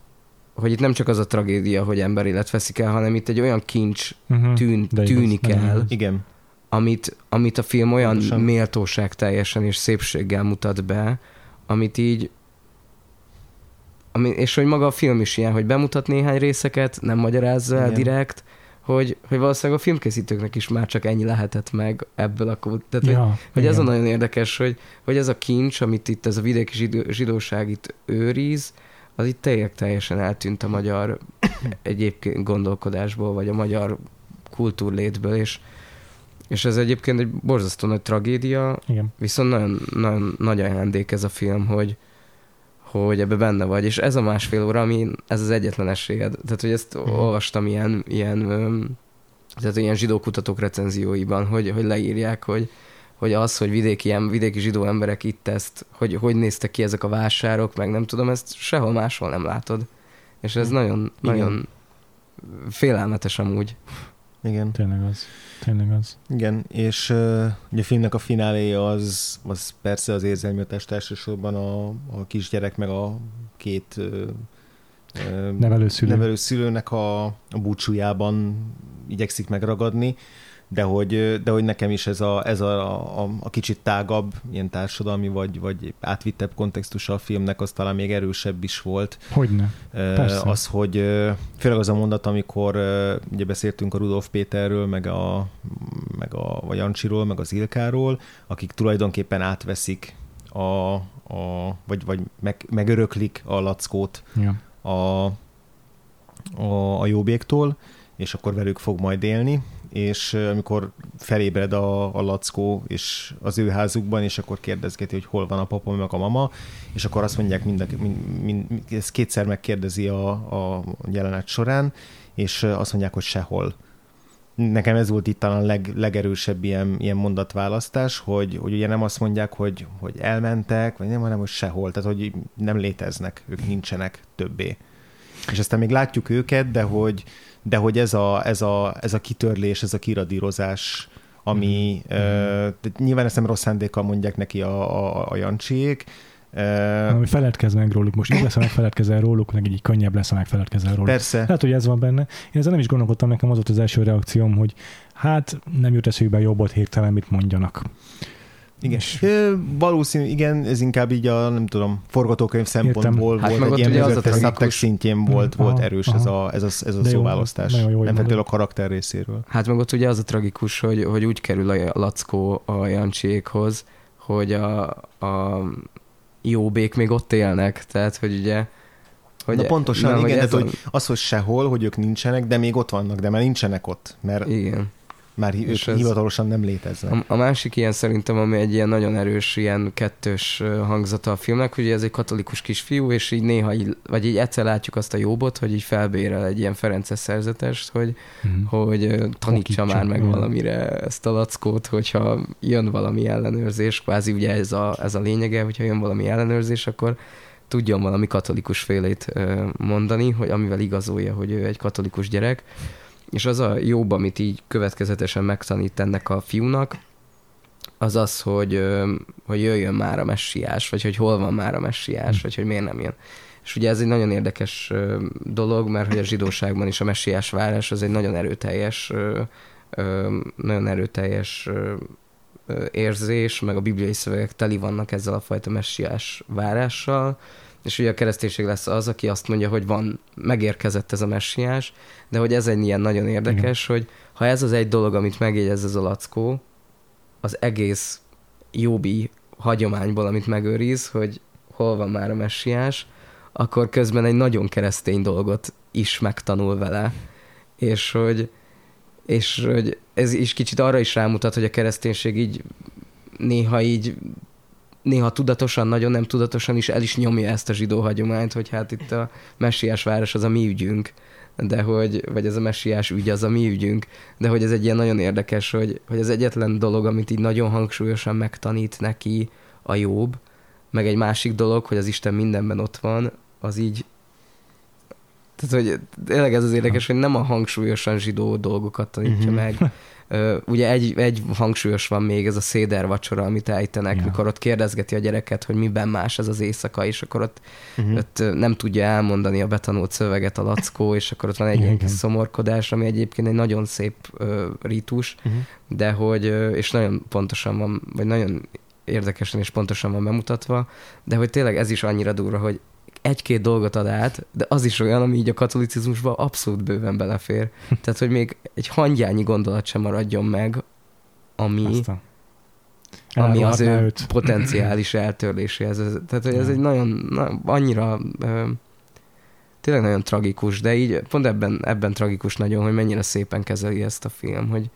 hogy itt nem csak az a tragédia, hogy ember élet veszik el, hanem itt egy olyan kincs uh-huh, tűn, tűnik igaz, el, igen. Amit, amit a film olyan Pontosan. méltóság teljesen és szépséggel mutat be, amit így ami, és hogy maga a film is ilyen, hogy bemutat néhány részeket, nem magyarázza el direkt, hogy, hogy valószínűleg a filmkészítőknek is már csak ennyi lehetett meg ebből a kult. Tehát, ja, hogy, hogy ez a nagyon érdekes, hogy, hogy ez a kincs, amit itt ez a vidéki zsidó, zsidóság itt őriz, az itt tényleg teljesen eltűnt a magyar egyébként gondolkodásból, vagy a magyar kultúrlétből, és, és ez egyébként egy borzasztó nagy tragédia, Igen. viszont nagyon, nagyon nagy ajándék ez a film, hogy, hogy ebbe benne vagy, és ez a másfél óra, ami ez az egyetlen esélyed. Tehát, hogy ezt uh-huh. olvastam ilyen, ilyen, tehát ilyen zsidó kutatók recenzióiban, hogy, hogy leírják, hogy, hogy az, hogy vidéki, vidéki zsidó emberek itt ezt, hogy hogy néztek ki ezek a vásárok, meg nem tudom, ezt sehol máshol nem látod. És ez nagyon, Igen. nagyon félelmetes amúgy. Igen. Tényleg az. Tényleg az. Igen, és uh, ugye a filmnek a fináléja az, az persze az érzelműtest elsősorban a, a kisgyerek meg a két uh, nevelőszülő. nevelőszülőnek a, a búcsújában igyekszik megragadni, de hogy, de hogy nekem is ez a, ez a, a, a kicsit tágabb, ilyen társadalmi vagy, vagy átvittebb kontextusa a filmnek, az talán még erősebb is volt. Hogyne. Persze. Az, hogy főleg az a mondat, amikor ugye beszéltünk a Rudolf Péterről, meg a, meg a vagy Jancsiról, meg az Ilkáról, akik tulajdonképpen átveszik a, a vagy, vagy meg, megöröklik a lackót ja. a, a, a jobbéktól, és akkor velük fog majd élni, és amikor felébred a, a lackó és az ő házukban, és akkor kérdezgeti, hogy hol van a papa, meg a mama, és akkor azt mondják, mind, mind, mind, ezt kétszer megkérdezi a, a jelenet során, és azt mondják, hogy sehol. Nekem ez volt itt talán leg, legerősebb ilyen, ilyen mondatválasztás, hogy, hogy ugye nem azt mondják, hogy, hogy elmentek, vagy nem, hanem hogy sehol, tehát hogy nem léteznek, ők nincsenek többé. És aztán még látjuk őket, de hogy, de hogy ez a, ez a, ez a kitörlés, ez a kiradírozás, ami mm. uh, nyilván ezt nem rossz szándékkal mondják neki a, a, a Jancsiék, Uh, Ami feledkez meg róluk, most így lesz, ha megfeledkezel róluk, meg így könnyebb lesz, ha megfeledkezel róluk. Persze. Hát, hogy ez van benne. Én ezzel nem is gondolkodtam, nekem az volt az első reakcióm, hogy hát nem jut eszükbe jobbot hirtelen, mit mondjanak. Igen. És... Valószínű, igen, ez inkább így a, nem tudom, forgatókönyv szempontból hát volt, egy ilyen az a tragikus... szintjén volt, volt aha, erős aha. ez a, ez a, ez a szóválasztás. Jó, jó, nem feltétlenül a karakter részéről. Hát meg ott ugye az a tragikus, hogy, hogy úgy kerül a Lackó a Jancsiékhoz, hogy a, a jóbék még ott élnek, tehát hogy ugye hogy Na pontosan, na, igen, hogy, a... hogy az, hogy sehol, hogy ők nincsenek, de még ott vannak, de már nincsenek ott, mert igen már és ők hivatalosan nem léteznek. A, a másik ilyen szerintem, ami egy ilyen nagyon erős, ilyen kettős hangzata a filmnek, hogy ez egy katolikus kisfiú, és így néha, így, vagy így egyszer látjuk azt a jobbot, hogy így felbérel egy ilyen Ferences szerzetest, hogy, mm. hogy tanítsa Okítsa, már meg mm. valamire ezt a lackót, hogyha jön valami ellenőrzés, kvázi ugye ez a, ez a lényege, hogyha jön valami ellenőrzés, akkor tudjon valami katolikus félét mondani, hogy amivel igazolja, hogy ő egy katolikus gyerek és az a jobb, amit így következetesen megtanít ennek a fiúnak, az az, hogy, hogy jöjjön már a messiás, vagy hogy hol van már a messiás, hm. vagy hogy miért nem jön. És ugye ez egy nagyon érdekes dolog, mert hogy a zsidóságban is a messiás várás az egy nagyon erőteljes, nagyon erőteljes érzés, meg a bibliai szövegek teli vannak ezzel a fajta messiás várással, és ugye a kereszténység lesz az, aki azt mondja, hogy van, megérkezett ez a messiás, de hogy ez egy ilyen nagyon érdekes, Igen. hogy ha ez az egy dolog, amit megjegyez ez a lackó, az egész jóbi hagyományból, amit megőriz, hogy hol van már a messiás, akkor közben egy nagyon keresztény dolgot is megtanul vele. És hogy, és hogy ez is kicsit arra is rámutat, hogy a kereszténység így néha így néha tudatosan, nagyon nem tudatosan is el is nyomja ezt a zsidó hagyományt, hogy hát itt a messiás város az a mi ügyünk, de hogy, vagy ez a messiás ügy az a mi ügyünk, de hogy ez egy ilyen nagyon érdekes, hogy, hogy az egyetlen dolog, amit így nagyon hangsúlyosan megtanít neki a jobb, meg egy másik dolog, hogy az Isten mindenben ott van, az így tehát, hogy tényleg ez az érdekes, hogy nem a hangsúlyosan zsidó dolgokat tanítja uh-huh. meg, ugye egy, egy hangsúlyos van még, ez a széder vacsora, amit ejtenek, ja. mikor ott kérdezgeti a gyereket, hogy miben más ez az éjszaka, és akkor ott, uh-huh. ott nem tudja elmondani a betanult szöveget a lackó, és akkor ott van egy ilyen kis szomorkodás, ami egyébként egy nagyon szép uh, rítus, uh-huh. de hogy, és nagyon pontosan van, vagy nagyon érdekesen és pontosan van bemutatva, de hogy tényleg ez is annyira durva, hogy egy-két dolgot ad át, de az is olyan, ami így a katolicizmusban abszolút bőven belefér. Tehát, hogy még egy hangyányi gondolat sem maradjon meg, ami, Aztán. ami az ő őt. potenciális eltörléséhez. Tehát, hogy ez egy nagyon, na, annyira tényleg nagyon tragikus, de így pont ebben, ebben tragikus nagyon, hogy mennyire szépen kezeli ezt a film, hogy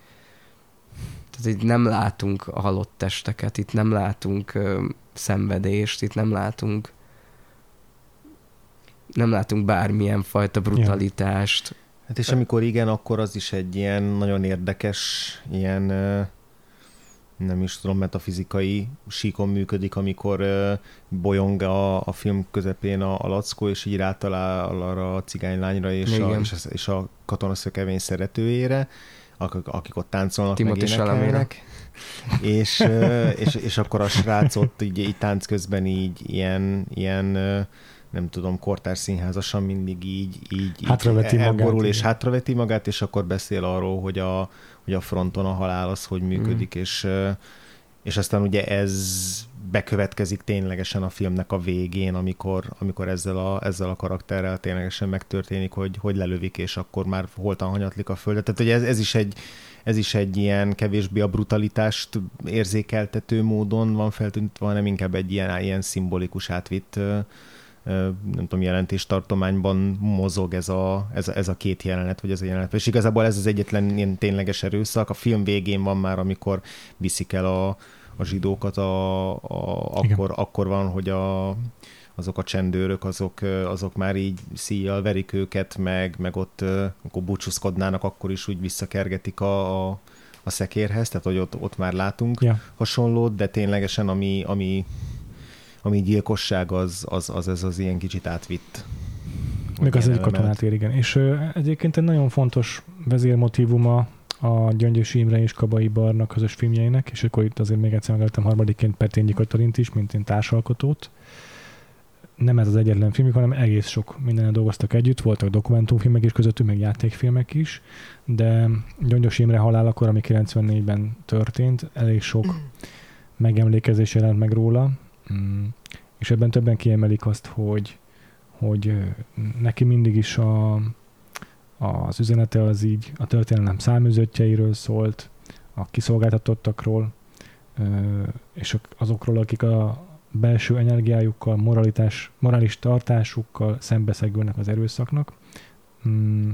tehát itt nem látunk a halott testeket, itt nem látunk ö, szenvedést, itt nem látunk nem látunk bármilyen fajta brutalitást. Ja. Hát és amikor igen, akkor az is egy ilyen nagyon érdekes, ilyen nem is tudom, metafizikai síkon működik, amikor bolyong a, a film közepén a, a lackó, és így rátalál arra a cigánylányra és, a, és, a, és a katonaszökevény szeretőjére, akik, akik ott táncolnak, Timothy meg énekelnek. És, és, és akkor a srác ott így, így tánc közben így ilyen, ilyen nem tudom, kortárs színházasan mindig így, így, hátraveti így elborul magát, és hátraveti magát, és akkor beszél arról, hogy a, hogy a fronton a halál az hogy működik, mm. és, és aztán ugye ez bekövetkezik ténylegesen a filmnek a végén, amikor, amikor ezzel, a, ezzel a karakterrel ténylegesen megtörténik, hogy, hogy lelövik, és akkor már holtan hanyatlik a földet. Tehát ugye ez, ez is egy, ez is egy ilyen kevésbé a brutalitást érzékeltető módon van feltűntve, hanem inkább egy ilyen, ilyen szimbolikus átvitt nem tudom, jelentéstartományban mozog ez a, ez, a, ez a két jelenet, vagy ez a jelenet. És igazából ez az egyetlen ilyen tényleges erőszak. A film végén van már, amikor viszik el a, a zsidókat, a, a, akkor, akkor van, hogy a, azok a csendőrök, azok, azok már így szíjjal verik őket, meg, meg ott, akkor búcsúzkodnának, akkor is úgy visszakergetik a, a, a szekérhez, tehát hogy ott, ott már látunk ja. hasonlót, de ténylegesen ami, ami ami gyilkosság, az, az, az ez az ilyen kicsit átvitt. Még az egy katonát ér, igen. És ö, egyébként egy nagyon fontos vezérmotívuma a Gyöngyösi Imre és Kabai Barnak közös filmjeinek, és akkor itt azért még egyszer megálltam harmadikként Petényi Katalint is, mint én társalkotót. Nem ez az egyetlen filmük, hanem egész sok mindenen dolgoztak együtt, voltak dokumentumfilmek is közöttük, meg játékfilmek is, de Gyöngyös Imre halálakor, ami 94-ben történt, elég sok mm. megemlékezés jelent meg róla, Mm. És ebben többen kiemelik azt, hogy, hogy neki mindig is a, az üzenete az így a történelem száműzöttjeiről szólt, a kiszolgáltatottakról, és azokról, akik a belső energiájukkal, moralitás, morális tartásukkal szembeszegülnek az erőszaknak. Mm.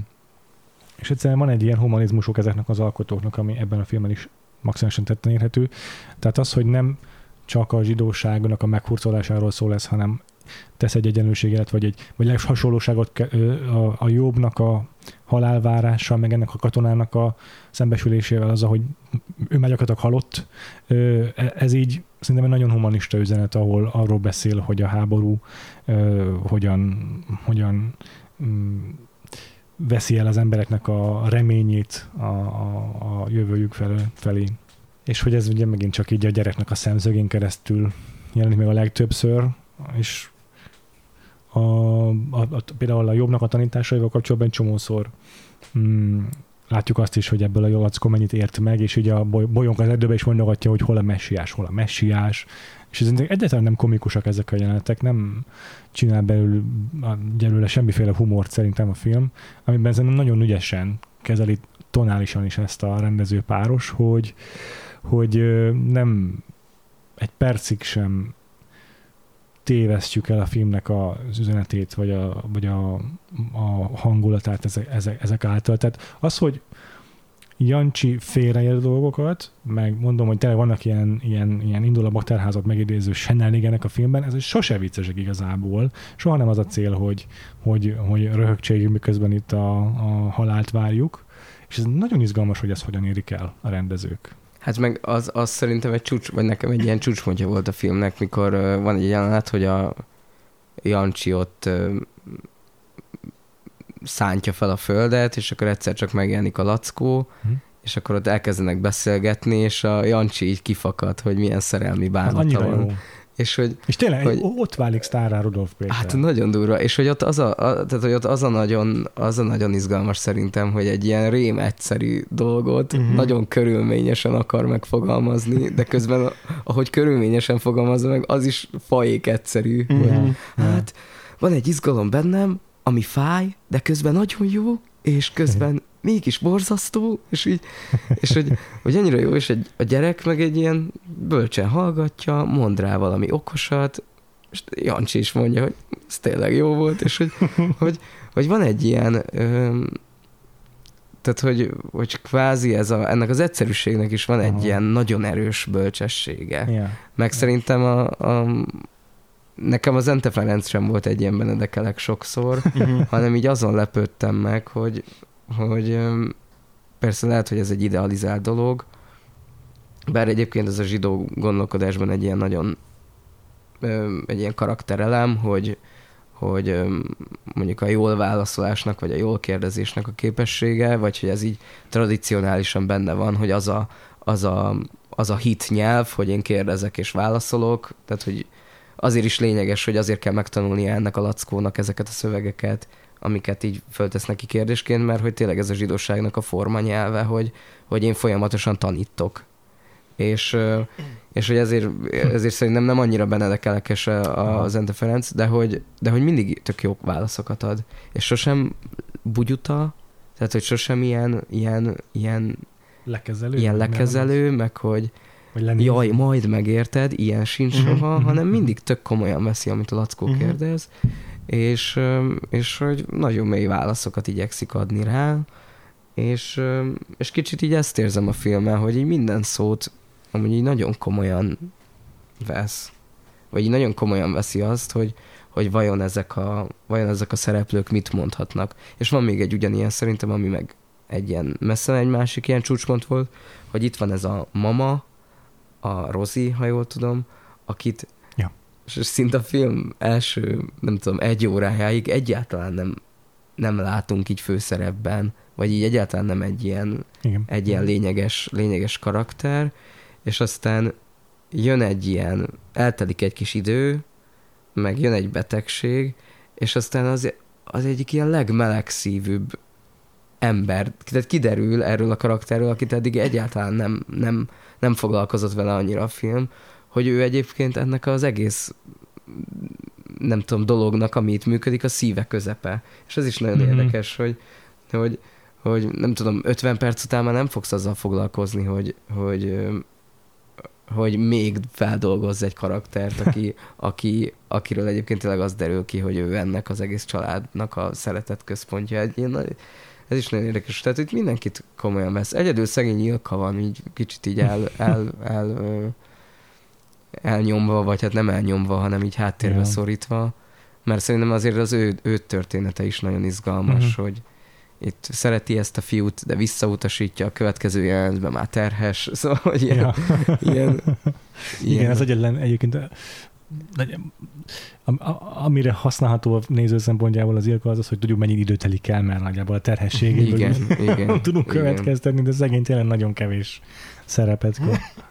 És egyszerűen van egy ilyen humanizmusuk ezeknek az alkotóknak, ami ebben a filmben is maximálisan tetten érhető. Tehát az, hogy nem csak a zsidóságnak a meghurcolásáról szól ez, hanem tesz egy egyenlőséget, vagy egy vagy hasonlóságot a, jobbnak a halálvárással, meg ennek a katonának a szembesülésével, az, hogy ő már gyakorlatilag halott. E, ez így szerintem egy nagyon humanista üzenet, ahol arról beszél, hogy a háború hogyan, hogyan mm, veszi el az embereknek a reményét a, a, a jövőjük felé. És hogy ez ugye megint csak így a gyereknek a szemszögén keresztül jelenik meg a legtöbbször, és a, a, a, például a jobbnak a tanításaival kapcsolatban csomószor mm, látjuk azt is, hogy ebből a Jolackó mennyit ért meg, és ugye a bolyonk az erdőben is mondogatja, hogy hol a messiás, hol a messiás, és ez egyáltalán nem komikusak ezek a jelenetek, nem csinál belül, belőle semmiféle humort szerintem a film, amiben szerintem nagyon ügyesen kezeli tonálisan is ezt a rendező páros, hogy, hogy nem egy percig sem tévesztjük el a filmnek az üzenetét, vagy a, vagy a, a hangulatát ezek, ezek, által. Tehát az, hogy Jancsi félreér dolgokat, meg mondom, hogy tényleg vannak ilyen, ilyen, ilyen indul a bakterházat megidéző shenaniganek a filmben, ez sose viccesek igazából. Soha nem az a cél, hogy, hogy, hogy röhögtségjünk, miközben itt a, a halált várjuk. És ez nagyon izgalmas, hogy ezt hogyan érik el a rendezők. Hát meg az, az szerintem egy csúcs, vagy nekem egy ilyen csúcspontja volt a filmnek, mikor uh, van egy jelenet, hogy a Jancsi ott uh, szántja fel a földet, és akkor egyszer csak megjelenik a lackó, hm. és akkor ott elkezdenek beszélgetni, és a Jancsi így kifakad, hogy milyen szerelmi bánata van. Jó. És, hogy, és tényleg hogy, ott válik sztárá Rudolf Péter. Hát nagyon durva, és hogy ott az a, a, tehát, hogy ott az a, nagyon, az a nagyon izgalmas szerintem, hogy egy ilyen rém egyszerű dolgot uh-huh. nagyon körülményesen akar megfogalmazni, de közben ahogy körülményesen fogalmazza meg, az is fajék egyszerű. Uh-huh. Hogy, hát van egy izgalom bennem, ami fáj, de közben nagyon jó, és közben mégis borzasztó, és így, és hogy, hogy annyira jó, és egy, a gyerek meg egy ilyen bölcsen hallgatja, mond rá valami okosat, és Jancsi is mondja, hogy ez tényleg jó volt, és hogy, hogy, hogy van egy ilyen, ö, tehát hogy, hogy kvázi ez a, ennek az egyszerűségnek is van egy Aha. ilyen nagyon erős bölcsessége. Yeah. Meg szerintem a, a nekem az Ente Ferenc sem volt egy ilyen Benedekelek sokszor, uh-huh. hanem így azon lepődtem meg, hogy, hogy persze lehet, hogy ez egy idealizált dolog, bár egyébként ez a zsidó gondolkodásban egy ilyen nagyon egy ilyen karakterelem, hogy, hogy mondjuk a jól válaszolásnak, vagy a jól kérdezésnek a képessége, vagy hogy ez így tradicionálisan benne van, hogy az a, az a, az a hit nyelv, hogy én kérdezek és válaszolok, tehát hogy azért is lényeges, hogy azért kell megtanulnia ennek a lackónak ezeket a szövegeket, amiket így föltesz neki kérdésként, mert hogy tényleg ez a zsidóságnak a forma nyelve, hogy, hogy én folyamatosan tanítok. És, és hogy ezért, ezért szerintem nem annyira benedekelekes a, Zente Ferenc, de hogy, de hogy mindig tök jó válaszokat ad. És sosem bugyuta, tehát hogy sosem ilyen, ilyen, ilyen lekezelő, ilyen lekezelő meg hogy, hogy jaj, majd megérted, ilyen sincs uh-huh, soha, uh-huh, hanem mindig tök komolyan veszi, amit a Lackó kérdez, és, és hogy nagyon mély válaszokat igyekszik adni rá, és, és kicsit így ezt érzem a filmmel, hogy így minden szót amúgy így nagyon komolyan vesz. Vagy így nagyon komolyan veszi azt, hogy, hogy vajon ezek, a, vajon ezek a szereplők mit mondhatnak. És van még egy ugyanilyen szerintem, ami meg egy ilyen messze egy másik ilyen csúcspont volt, hogy itt van ez a mama, a Rozi, ha jól tudom, akit. És szinte a film első, nem tudom, egy órájáig egyáltalán nem, nem látunk így főszerepben, vagy így egyáltalán nem egy ilyen, Igen. egy ilyen lényeges, lényeges karakter, és aztán jön egy ilyen, eltelik egy kis idő, meg jön egy betegség, és aztán az, az egyik ilyen legmelegszívűbb ember, tehát kiderül erről a karakterről, akit eddig egyáltalán nem, nem, nem foglalkozott vele annyira a film, hogy ő egyébként ennek az egész nem tudom, dolognak, ami itt működik, a szíve közepe. És ez is nagyon mm-hmm. érdekes, hogy, hogy, hogy nem tudom, 50 perc után már nem fogsz azzal foglalkozni, hogy, hogy, hogy még feldolgozz egy karaktert, aki, aki, akiről egyébként tényleg az derül ki, hogy ő ennek az egész családnak a szeretet központja. Egy ilyen, ez is nagyon érdekes. Tehát itt mindenkit komolyan vesz. Egyedül szegény Ilka van így kicsit így el, el, el, el elnyomva, vagy hát nem elnyomva, hanem így háttérbe ja. szorítva. Mert szerintem azért az ő, ő története is nagyon izgalmas, uh-huh. hogy itt szereti ezt a fiút, de visszautasítja a következő jelentben már terhes, szóval hogy ilyen, ja. ilyen, ilyen, Igen, ez egyetlen egyébként amire használható a néző szempontjából az Ilka az az, hogy tudjuk mennyi idő telik el, mert nagyjából a terhességéből igen, igen, tudunk igen. következtetni, de szegény tényleg nagyon kevés szerepet kap.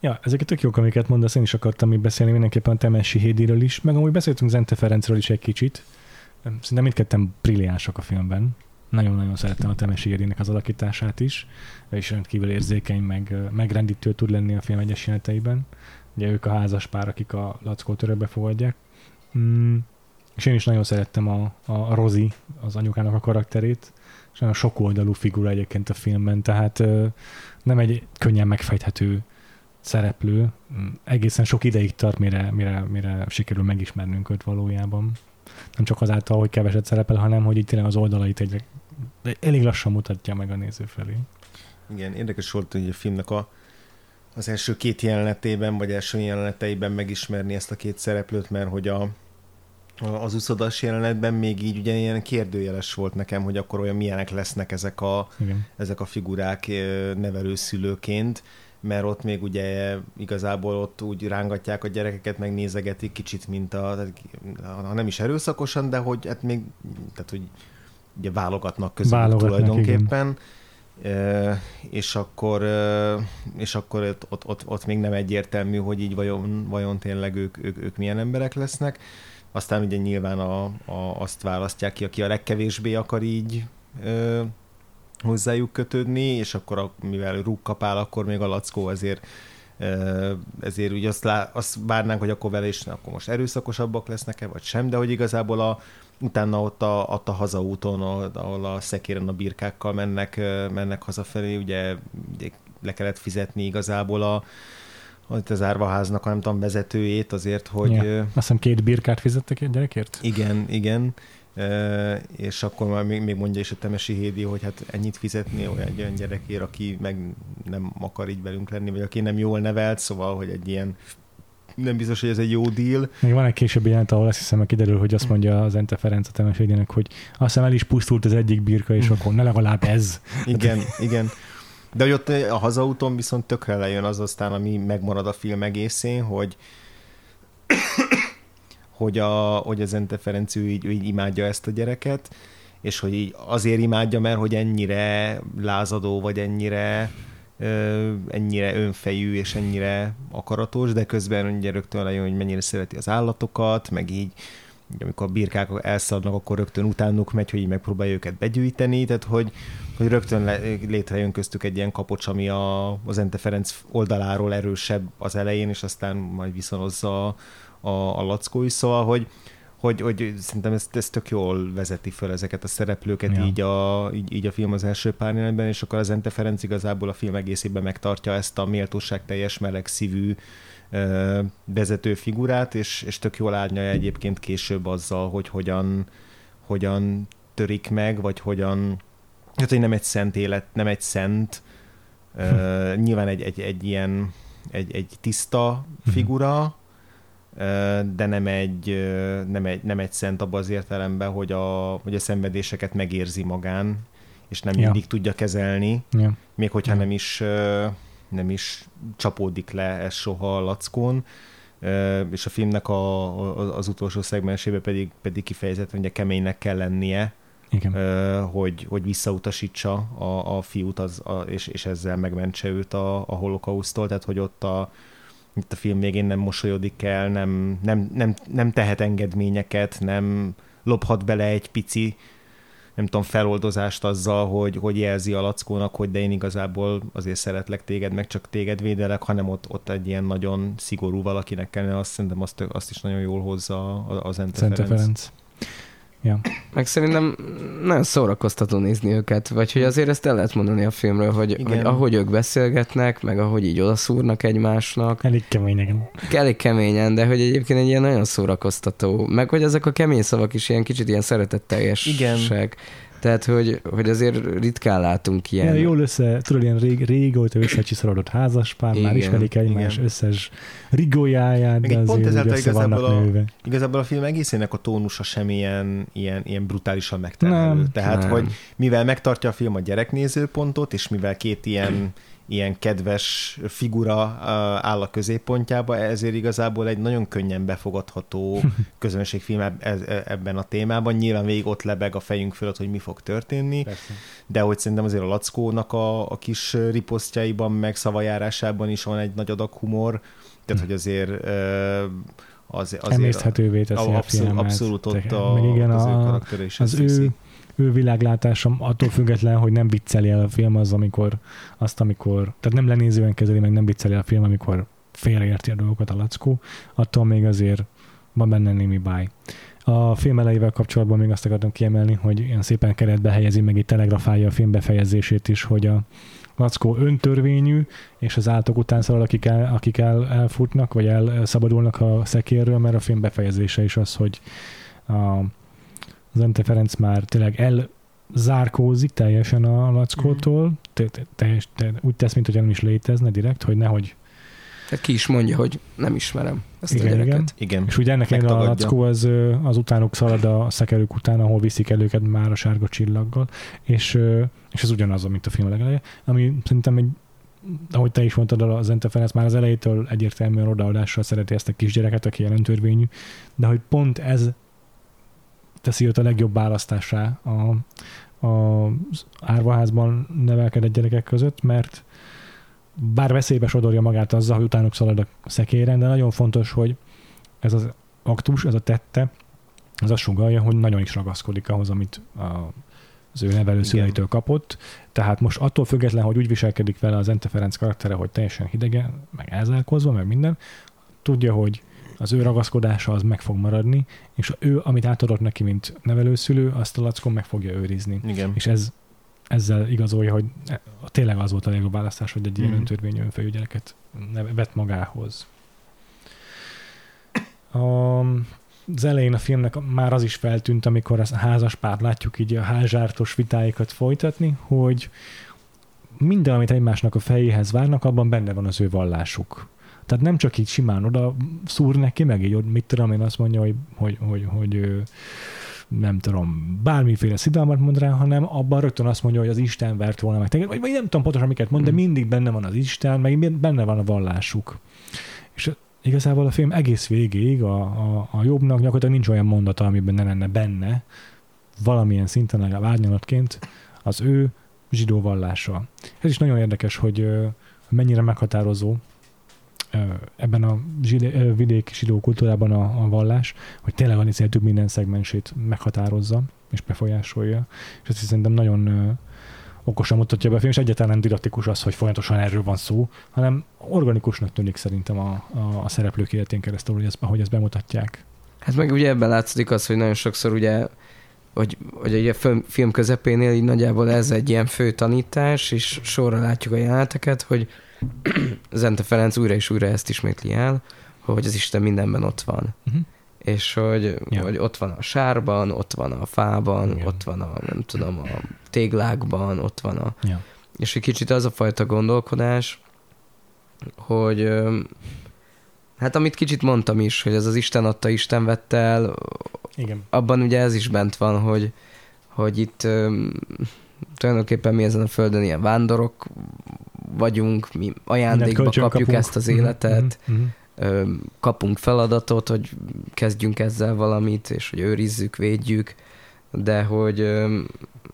Ja, ezeket tök jók, amiket mondasz, én is akartam még beszélni mindenképpen a Temesi Hédiről is, meg amúgy beszéltünk Zente Ferencről is egy kicsit. Szerintem mindketten brilliánsak a filmben. Nagyon-nagyon szerettem a Temesi Hédinek az alakítását is, és rendkívül érzékeny, meg megrendítő tud lenni a film egyes jeleneteiben. Ugye ők a házas pár, akik a lackót örökbe fogadják. Mm, és én is nagyon szerettem a, a Rozi, az anyukának a karakterét, és nagyon sok oldalú figura egyébként a filmben, tehát nem egy könnyen megfejthető szereplő. Mm, egészen sok ideig tart, mire, mire, mire sikerül megismernünk őt valójában. Nem csak azáltal, hogy keveset szerepel, hanem hogy itt tényleg az oldalait egy, elég lassan mutatja meg a néző felé. Igen, érdekes volt, hogy a filmnek a az első két jelenetében, vagy első jeleneteiben megismerni ezt a két szereplőt, mert hogy a, az uszodas jelenetben még így ugye ilyen kérdőjeles volt nekem, hogy akkor olyan milyenek lesznek ezek a, ezek a figurák nevelőszülőként, mert ott még ugye igazából ott úgy rángatják a gyerekeket, meg nézegetik kicsit, mint a, ha nem is erőszakosan, de hogy hát még, tehát hogy ugye válogatnak közül tulajdonképpen. Igen és akkor, és akkor ott, ott, ott, ott még nem egyértelmű, hogy így vajon, vajon tényleg ők, ők, ők milyen emberek lesznek. Aztán ugye nyilván a, a, azt választják ki, aki a legkevésbé akar így hozzájuk kötődni, és akkor a, mivel rúg kapál, akkor még a lackó azért ezért úgy azt, lá, azt várnánk, hogy akkor vele is akkor most erőszakosabbak lesznek-e, vagy sem, de hogy igazából a, utána ott a, ott a hazaúton, ahol a szekéren a birkákkal mennek, mennek hazafelé, ugye, ugye le kellett fizetni igazából a, az árvaháznak nem tudom, vezetőjét azért, hogy... Ja. Azt hiszem két birkát fizettek egy gyerekért? Igen, igen. És akkor már még, még mondja is a Temesi Hédi, hogy hát ennyit fizetni olyan, egy olyan gyerekért, aki meg nem akar így velünk lenni, vagy aki nem jól nevelt, szóval, hogy egy ilyen nem biztos, hogy ez egy jó deal. Még van egy későbbi jelent, ahol azt hiszem, hogy kiderül, hogy azt mondja az Ente Ferenc a Temesédének, hogy azt hiszem el is pusztult az egyik birka, és akkor ne legalább ez. Igen, igen. De hogy ott a hazaúton viszont tökre lejön az aztán, ami megmarad a film egészén, hogy hogy, a, hogy az Ente Ferenc így, így imádja ezt a gyereket, és hogy így azért imádja, mert hogy ennyire lázadó, vagy ennyire ennyire önfejű és ennyire akaratos, de közben ugye rögtön lejön, hogy mennyire szereti az állatokat, meg így amikor a birkák elszaladnak, akkor rögtön utánuk megy, hogy így megpróbálja őket begyűjteni, tehát hogy, hogy rögtön le, létrejön köztük egy ilyen kapocs, ami a, az Ente Ferenc oldaláról erősebb az elején, és aztán majd viszonozza a, a, lackó is, szóval, hogy, hogy, hogy szerintem ezt, ezt tök jól vezeti föl ezeket a szereplőket ja. így, a, így, így a film az első pár jelenetben, és akkor az Ente Ferenc igazából a film egészében megtartja ezt a méltóság teljes meleg szívű ö, vezető figurát, és, és tök jól árnyalja egyébként később azzal, hogy hogyan, hogyan törik meg, vagy hogyan, hát hogy nem egy szent élet, nem egy szent, ö, nyilván egy, egy, egy ilyen egy, egy tiszta mhm. figura, de nem egy, nem egy, nem egy szent abban az értelemben, hogy a, hogy a szenvedéseket megérzi magán, és nem ja. mindig tudja kezelni, ja. még hogyha ja. nem is nem is csapódik le ez soha a lackón, és a filmnek a, az utolsó szegmensében pedig, pedig kifejezetten ugye keménynek kell lennie, Igen. hogy, hogy visszautasítsa a, a fiút az, a, és, és ezzel megmentse őt a, a holokausztól, tehát hogy ott a, itt a film végén nem mosolyodik el, nem, nem, nem, nem tehet engedményeket, nem lophat bele egy pici nem tudom, feloldozást azzal, hogy, hogy jelzi a lackónak, hogy de én igazából azért szeretlek téged, meg csak téged védelek, hanem ott, ott egy ilyen nagyon szigorú valakinek kellene, azt szerintem azt, azt is nagyon jól hozza az Ente Ferenc. Ferenc. Ja. Meg szerintem nagyon szórakoztató nézni őket, vagy hogy azért ezt el lehet mondani a filmről, hogy, hogy ahogy ők beszélgetnek, meg ahogy így odaszúrnak egymásnak. Elég keményen. Elég keményen, de hogy egyébként egy ilyen nagyon szórakoztató, meg hogy ezek a kemény szavak is ilyen kicsit ilyen szeretetteljesek. Igen. Tehát, hogy, hogy azért ritkán látunk ilyen. Ja, jól össze, tudod, ilyen rég, régóta összecsiszorodott házaspár, igen, már ismerik egymás igen. összes rigójáját, de azért pont ezáltal igazából a, nőve. igazából a film egészének a tónusa sem ilyen, ilyen, ilyen brutálisan megterhelő. Nem, Tehát, nem. hogy mivel megtartja a film a gyereknézőpontot, és mivel két ilyen ilyen kedves figura áll a középpontjába, ezért igazából egy nagyon könnyen befogadható közönségfilm e, ebben a témában. Nyilván végig ott lebeg a fejünk fölött, hogy mi fog történni, Persze. de hogy szerintem azért a Lackónak a, a kis riposztjaiban, meg szavajárásában is van egy nagy adag humor, tehát hogy azért az, azért Emészthetővé teszi a, abszolút, abszolút ott a, igen, az a, ő karakter és az ő, ő világlátásom attól független, hogy nem vicceli el a film az, amikor azt, amikor, tehát nem lenézően kezeli, meg nem vicceli el a film, amikor félreérti a dolgokat a lackó, attól még azért van benne némi báj. A film elejével kapcsolatban még azt akartam kiemelni, hogy ilyen szépen keretbe helyezi, meg itt telegrafálja a film befejezését is, hogy a lackó öntörvényű, és az állatok után szalad, akik, el, akik el, elfutnak, vagy elszabadulnak a szekérről, mert a film befejezése is az, hogy a, az Ente Ferenc már tényleg elzárkózik teljesen a lackótól, teljes, úgy tesz, mint hogy nem is létezne direkt, hogy nehogy tehát ki is mondja, hogy nem ismerem ezt igen, a gyereket. Igen. igen. És ugye ennek a lackó az, az utánuk szalad a szekerők után, ahol viszik el őket már a sárga csillaggal, és, és ez ugyanaz, mint a film legeleje, ami szerintem egy ahogy te is mondtad, az Ente Ferenc már az elejétől egyértelműen odaadással szereti ezt a kisgyereket, aki jelentőrvényű, de hogy pont ez teszi őt a legjobb választásá a, a árvaházban nevelkedett gyerekek között, mert bár veszélybe sodorja magát azzal, hogy utánuk szalad a szekéren, de nagyon fontos, hogy ez az aktus, ez a tette, az azt sugalja, hogy nagyon is ragaszkodik ahhoz, amit a, az ő nevelő szüleitől kapott. Tehát most attól független, hogy úgy viselkedik vele az Ente Ferenc karaktere, hogy teljesen hidegen, meg elzárkozva, meg minden, tudja, hogy az ő ragaszkodása az meg fog maradni, és ő, amit átadott neki, mint nevelőszülő, azt a lackon meg fogja őrizni. Igen. És ez ezzel igazolja, hogy tényleg az volt a legjobb választás, hogy egy ilyen mm. öntörvényű önfejügyeleket vett magához. A, az elején a filmnek már az is feltűnt, amikor a házas párt látjuk így a házsártos vitáikat folytatni, hogy minden, amit egymásnak a fejéhez várnak, abban benne van az ő vallásuk. Tehát nem csak így simán oda szúr neki, meg így, mit tudom én azt mondja, hogy, hogy, hogy, hogy nem tudom, bármiféle szidalmat mond rá, hanem abban rögtön azt mondja, hogy az Isten vert volna meg téged, vagy, vagy nem tudom pontosan miket mond, de mm. mindig benne van az Isten, meg benne van a vallásuk. És igazából a film egész végéig a, a, a jobbnak gyakorlatilag nincs olyan mondata, amiben ne lenne benne, valamilyen szinten legalább árnyalatként az ő zsidó vallása. Ez is nagyon érdekes, hogy mennyire meghatározó ebben a vidéki zsidó kultúrában a, a vallás, hogy tényleg a több minden szegmensét meghatározza és befolyásolja. És ezt szerintem nagyon okosan mutatja be a film, és egyáltalán nem didaktikus az, hogy folyamatosan erről van szó, hanem organikusnak tűnik szerintem a, a, a szereplők életén keresztül, hogy ezt, ahogy ezt bemutatják. Hát meg ugye ebben látszik az, hogy nagyon sokszor ugye hogy, hogy ugye a film közepénél így nagyjából ez egy ilyen fő tanítás, és sorra látjuk a jeleneteket, hogy Zente Ferenc újra és újra ezt ismétli el, hogy az Isten mindenben ott van. Uh-huh. És hogy, ja. hogy ott van a sárban, ott van a fában, Igen. ott van a, nem tudom, a téglákban, ott van a... Ja. És egy kicsit az a fajta gondolkodás, hogy hát amit kicsit mondtam is, hogy ez az Isten adta, Isten vette el, Igen. abban ugye ez is bent van, hogy, hogy itt tulajdonképpen mi ezen a földön ilyen vándorok vagyunk, mi ajándékba kapjuk kapunk. ezt az életet, mm-hmm. kapunk feladatot, hogy kezdjünk ezzel valamit, és hogy őrizzük, védjük, de hogy,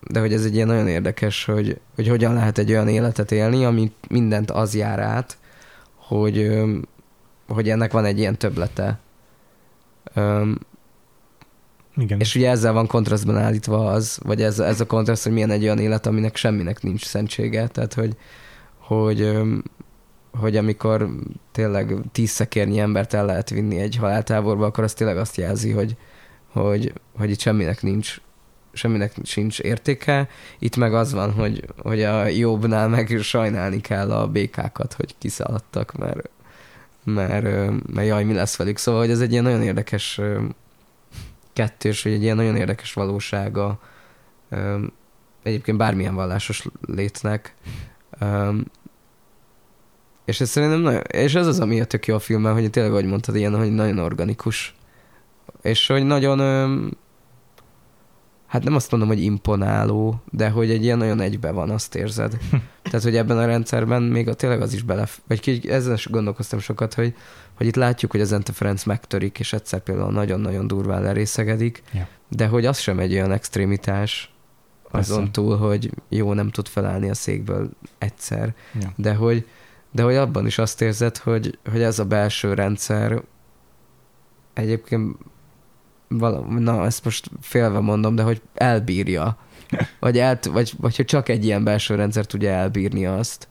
de hogy ez egy ilyen nagyon érdekes, hogy, hogy hogyan lehet egy olyan életet élni, ami mindent az jár át, hogy, hogy ennek van egy ilyen töblete. Igen. És ugye ezzel van kontrasztban állítva az, vagy ez, ez a kontraszt, hogy milyen egy olyan élet, aminek semminek nincs szentsége, tehát hogy, hogy, hogy amikor tényleg tíz szekérnyi embert el lehet vinni egy haláltáborba, akkor az tényleg azt jelzi, hogy, hogy, hogy itt semminek nincs semminek sincs értéke. Itt meg az van, hogy, hogy a jobbnál meg sajnálni kell a békákat, hogy kiszaladtak, mert, mert, mert jaj, mi lesz velük. Szóval, hogy ez egy ilyen nagyon érdekes kettős, vagy egy ilyen nagyon érdekes valósága egyébként bármilyen vallásos létnek. És ez szerintem nagyon, és ez az, ami a tök jó a filmben, hogy tényleg, ahogy mondtad, ilyen, hogy nagyon organikus. És hogy nagyon, hát nem azt mondom, hogy imponáló, de hogy egy ilyen nagyon egybe van, azt érzed. Tehát, hogy ebben a rendszerben még a, tényleg az is bele, vagy ki, ezzel is gondolkoztam sokat, hogy, hogy itt látjuk, hogy az Ente Ferenc megtörik, és egyszer például nagyon-nagyon durván lerészegedik, yeah. de hogy az sem egy olyan extrémitás, azon Persze. túl, hogy jó, nem tud felállni a székből egyszer, yeah. de hogy de hogy abban is azt érzed, hogy, hogy ez a belső rendszer egyébként valami, na ezt most félve mondom, de hogy elbírja. Vagy, el, vagy, vagy hogy csak egy ilyen belső rendszer tudja elbírni azt,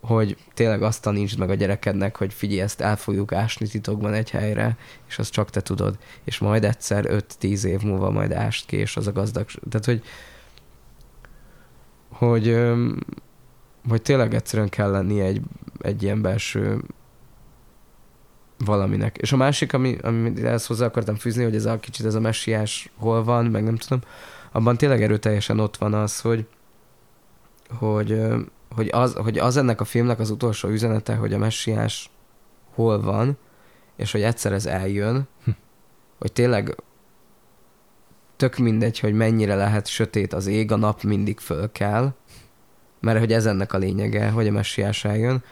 hogy tényleg azt tanítsd meg a gyerekednek, hogy figyelj, ezt el fogjuk ásni titokban egy helyre, és azt csak te tudod. És majd egyszer 5-10 év múlva majd ást ki, és az a gazdag... Tehát, hogy hogy, hogy tényleg egyszerűen kell lenni egy, egy ilyen belső valaminek. És a másik, ami, amit ezt hozzá akartam fűzni, hogy ez a kicsit ez a messiás hol van, meg nem tudom, abban tényleg erőteljesen ott van az, hogy, hogy, hogy, az, hogy az ennek a filmnek az utolsó üzenete, hogy a messiás hol van, és hogy egyszer ez eljön, hm. hogy tényleg tök mindegy, hogy mennyire lehet sötét az ég, a nap mindig föl kell, mert hogy ez ennek a lényege, hogy a messiás eljön,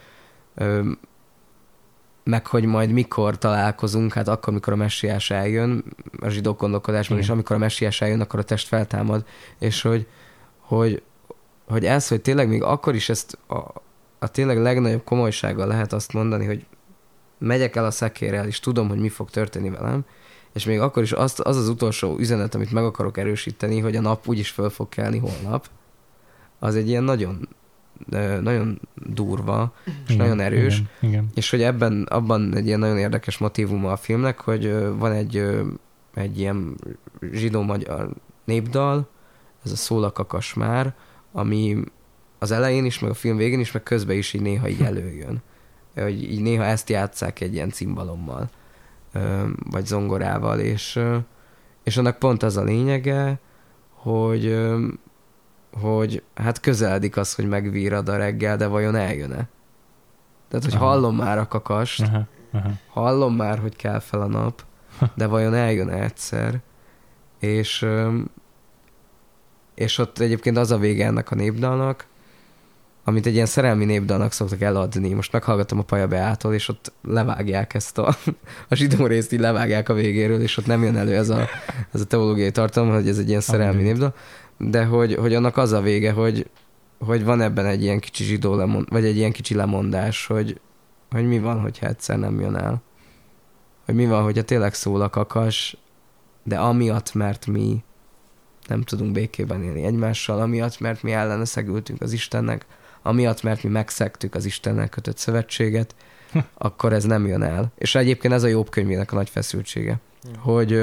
meg hogy majd mikor találkozunk, hát akkor, mikor a messiás eljön, a zsidó gondolkodásban, és amikor a messiás eljön, akkor a test feltámad, és hogy, hogy, hogy ez, hogy tényleg még akkor is ezt a, a tényleg legnagyobb komolysággal lehet azt mondani, hogy megyek el a szekérrel, és tudom, hogy mi fog történni velem, és még akkor is az, az az utolsó üzenet, amit meg akarok erősíteni, hogy a nap úgyis föl fog kelni holnap, az egy ilyen nagyon nagyon durva, és igen, nagyon erős, igen, igen. és hogy ebben, abban egy ilyen nagyon érdekes motivuma a filmnek, hogy van egy, egy ilyen zsidó-magyar népdal, ez a szólakakas már, ami az elején is, meg a film végén is, meg közben is így néha így előjön. Hogy így néha ezt játszák egy ilyen cimbalommal, vagy zongorával, és, és annak pont az a lényege, hogy, hogy hát közeledik az, hogy megvírad a reggel, de vajon eljön-e? Tehát, hogy aha. hallom már a kakast, aha, aha. hallom már, hogy kell fel a nap, de vajon eljön -e egyszer? És, és ott egyébként az a vége ennek a népdalnak, amit egy ilyen szerelmi népdalnak szoktak eladni. Most meghallgattam a Paja Beától, és ott levágják ezt a, a zsidó részt, így levágják a végéről, és ott nem jön elő ez a, ez a teológiai tartalom, hogy ez egy ilyen szerelmi népdal, de hogy, hogy annak az a vége, hogy, hogy van ebben egy ilyen kicsi zsidó lemond, vagy egy ilyen kicsi lemondás, hogy, hogy mi van, hogyha egyszer nem jön el. Hogy mi van, hogyha tényleg szól a kakas, de amiatt, mert mi nem tudunk békében élni egymással, amiatt, mert mi ellene szegültünk az Istennek, amiatt, mert mi megszektük az Istennel kötött szövetséget, hm. akkor ez nem jön el. És egyébként ez a jobb könyvének a nagy feszültsége, hm. hogy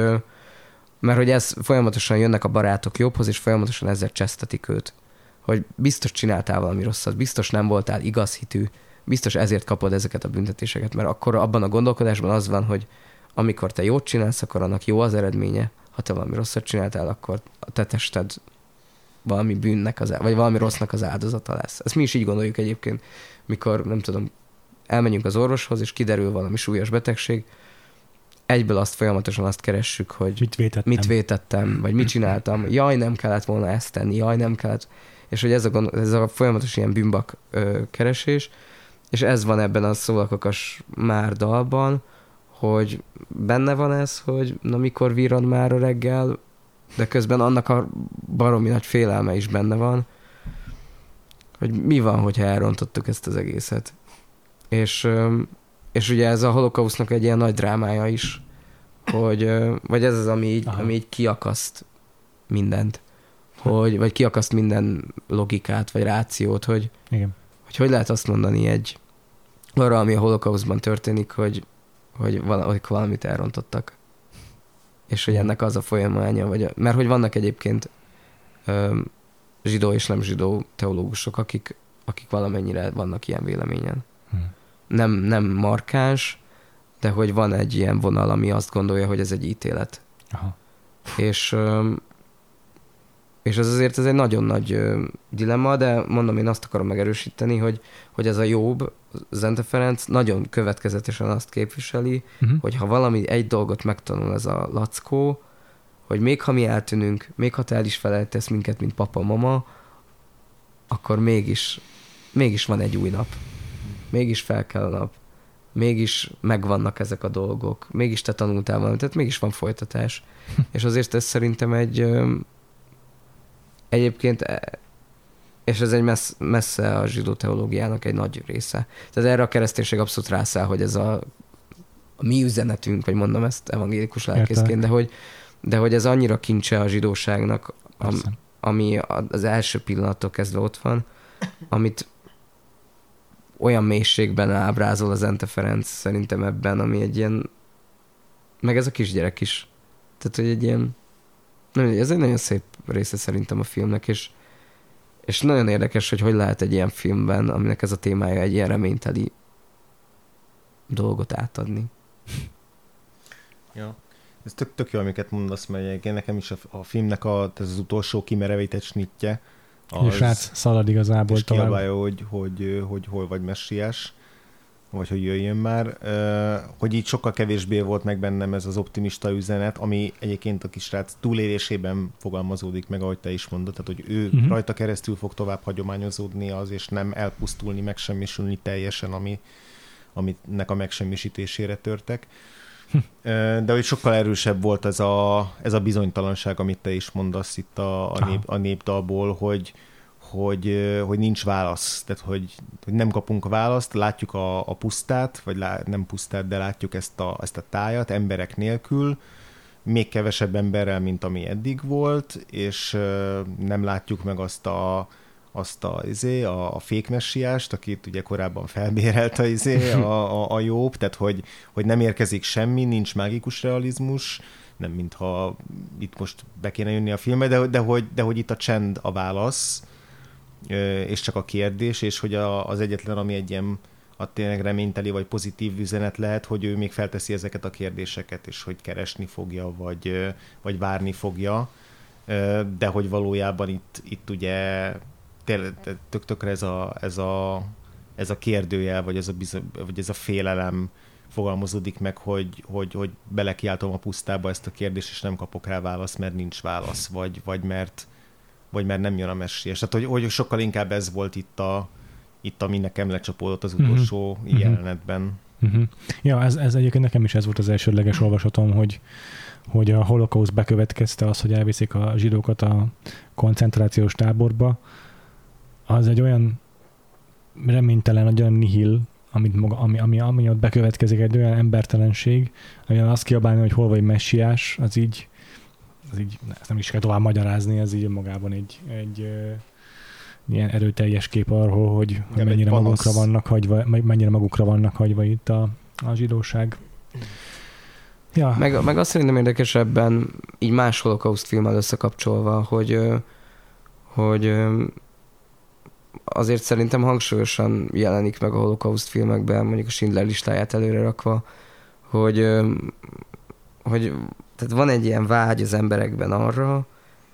mert hogy ez folyamatosan jönnek a barátok jobbhoz, és folyamatosan ezzel csesztetik őt. Hogy biztos csináltál valami rosszat, biztos nem voltál igaz hitű, biztos ezért kapod ezeket a büntetéseket, mert akkor abban a gondolkodásban az van, hogy amikor te jót csinálsz, akkor annak jó az eredménye, ha te valami rosszat csináltál, akkor a te tested valami bűnnek, az, vagy valami rossznak az áldozata lesz. Ezt mi is így gondoljuk egyébként, mikor, nem tudom, elmegyünk az orvoshoz, és kiderül valami súlyos betegség, egyből azt folyamatosan azt keressük, hogy mit vétettem, mit vétettem vagy mit csináltam, jaj, nem kellett volna ezt tenni, jaj, nem kellett, és hogy ez a, gond, ez a folyamatos ilyen bűnbak ö, keresés, és ez van ebben a szólakakas már dalban, hogy benne van ez, hogy na mikor virad már a reggel, de közben annak a baromi nagy félelme is benne van, hogy mi van, hogyha elrontottuk ezt az egészet. És, és ugye ez a holokausznak egy ilyen nagy drámája is, hogy, vagy ez az, ami így, ami így kiakaszt mindent. Hogy, vagy kiakaszt minden logikát, vagy rációt, hogy, Igen. hogy hogy lehet azt mondani egy arra, ami a holokauszban történik, hogy, hogy valamit elrontottak és hogy ennek az a folyamánya, vagy a, mert hogy vannak egyébként ö, zsidó és nem zsidó teológusok, akik, akik valamennyire vannak ilyen véleményen. Hmm. Nem, nem markáns, de hogy van egy ilyen vonal, ami azt gondolja, hogy ez egy ítélet. Aha. És ö, és ez azért ez egy nagyon nagy dilemma, de mondom, én azt akarom megerősíteni, hogy, hogy ez a jobb, Zente Ferenc nagyon következetesen azt képviseli, uh-huh. hogy ha valami egy dolgot megtanul ez a lackó, hogy még ha mi eltűnünk, még ha te el is felejtesz minket, mint papa, mama, akkor mégis, mégis van egy új nap. Mégis fel kell a nap. Mégis megvannak ezek a dolgok. Mégis te tanultál valamit, tehát mégis van folytatás. És azért ez szerintem egy egyébként e, és ez egy messz, messze a zsidó teológiának egy nagy része. Tehát erre a kereszténység abszolút rászáll, hogy ez a, a mi üzenetünk, vagy mondom ezt evangélikus lelkészként, de hogy, de hogy ez annyira kincse a zsidóságnak, am, ami az első pillanattól kezdve ott van, amit olyan mélységben ábrázol az Ente Ferenc szerintem ebben, ami egy ilyen, meg ez a kisgyerek is. Tehát, hogy egy ilyen, ez egy nagyon szép része szerintem a filmnek, és, és nagyon érdekes, hogy hogy lehet egy ilyen filmben, aminek ez a témája egy ilyen reményteli dolgot átadni. Ja. Ez tök, tök jó, amiket mondasz, mert nekem is a, a filmnek a, ez az utolsó kimerevített snitje. Az, és srác szalad igazából és tovább. hogy, hogy, hogy, hogy hol vagy messiás vagy hogy jöjjön már, hogy így sokkal kevésbé volt meg bennem ez az optimista üzenet, ami egyébként a kisrác túlélésében fogalmazódik meg, ahogy te is mondod, tehát hogy ő uh-huh. rajta keresztül fog tovább hagyományozódni az, és nem elpusztulni, megsemmisülni teljesen, ami, aminek a megsemmisítésére törtek. De hogy sokkal erősebb volt ez a, ez a bizonytalanság, amit te is mondasz itt a, a, nép, a népdalból, hogy, hogy, hogy nincs válasz, tehát hogy, hogy nem kapunk választ, látjuk a, a pusztát, vagy lá, nem pusztát, de látjuk ezt a, ezt a tájat emberek nélkül, még kevesebb emberrel, mint ami eddig volt, és nem látjuk meg azt a, azt a, izé, a, a fékmessiást, akit ugye korábban felbérelt a, izé, a, a, a jobb, tehát hogy, hogy nem érkezik semmi, nincs mágikus realizmus, nem mintha itt most be kéne jönni a filmbe, de, de, hogy, de hogy itt a csend a válasz, és csak a kérdés, és hogy a, az egyetlen, ami egy ilyen a tényleg reményteli vagy pozitív üzenet lehet, hogy ő még felteszi ezeket a kérdéseket, és hogy keresni fogja, vagy, vagy várni fogja, de hogy valójában itt, itt ugye tök tökre ez a, ez a, ez a kérdőjel, vagy ez a, vagy ez a félelem fogalmazódik meg, hogy, hogy, hogy belekiáltom a pusztába ezt a kérdést, és nem kapok rá választ, mert nincs válasz, vagy, vagy mert vagy mert nem jön a mesés. Tehát, hogy, hogy sokkal inkább ez volt itt, a, itt ami nekem lecsapódott az mhm. utolsó mm-hmm. jelenetben. Mm-hmm. Ja, ez, ez egyébként nekem is ez volt az elsődleges olvasatom, hogy, hogy a holokauszt bekövetkezte az, hogy elviszik a zsidókat a koncentrációs táborba, az egy olyan reménytelen, egy olyan nihil, amit maga, ami, ami, ami ott bekövetkezik, egy olyan embertelenség, ami azt kiabálni, hogy hol vagy messiás, az így, az így ezt nem is kell tovább magyarázni, ez így magában egy, egy ilyen erőteljes kép arról, hogy, hogy mennyire magukra vannak hagyva, mennyire magukra vannak hagyva itt a, a zsidóság. Ja. Meg, meg azt szerintem érdekesebben, így más holokauszt filmmel összekapcsolva, hogy, hogy azért szerintem hangsúlyosan jelenik meg a holokauszt filmekben, mondjuk a Schindler listáját előre rakva, hogy, hogy tehát van egy ilyen vágy az emberekben arra,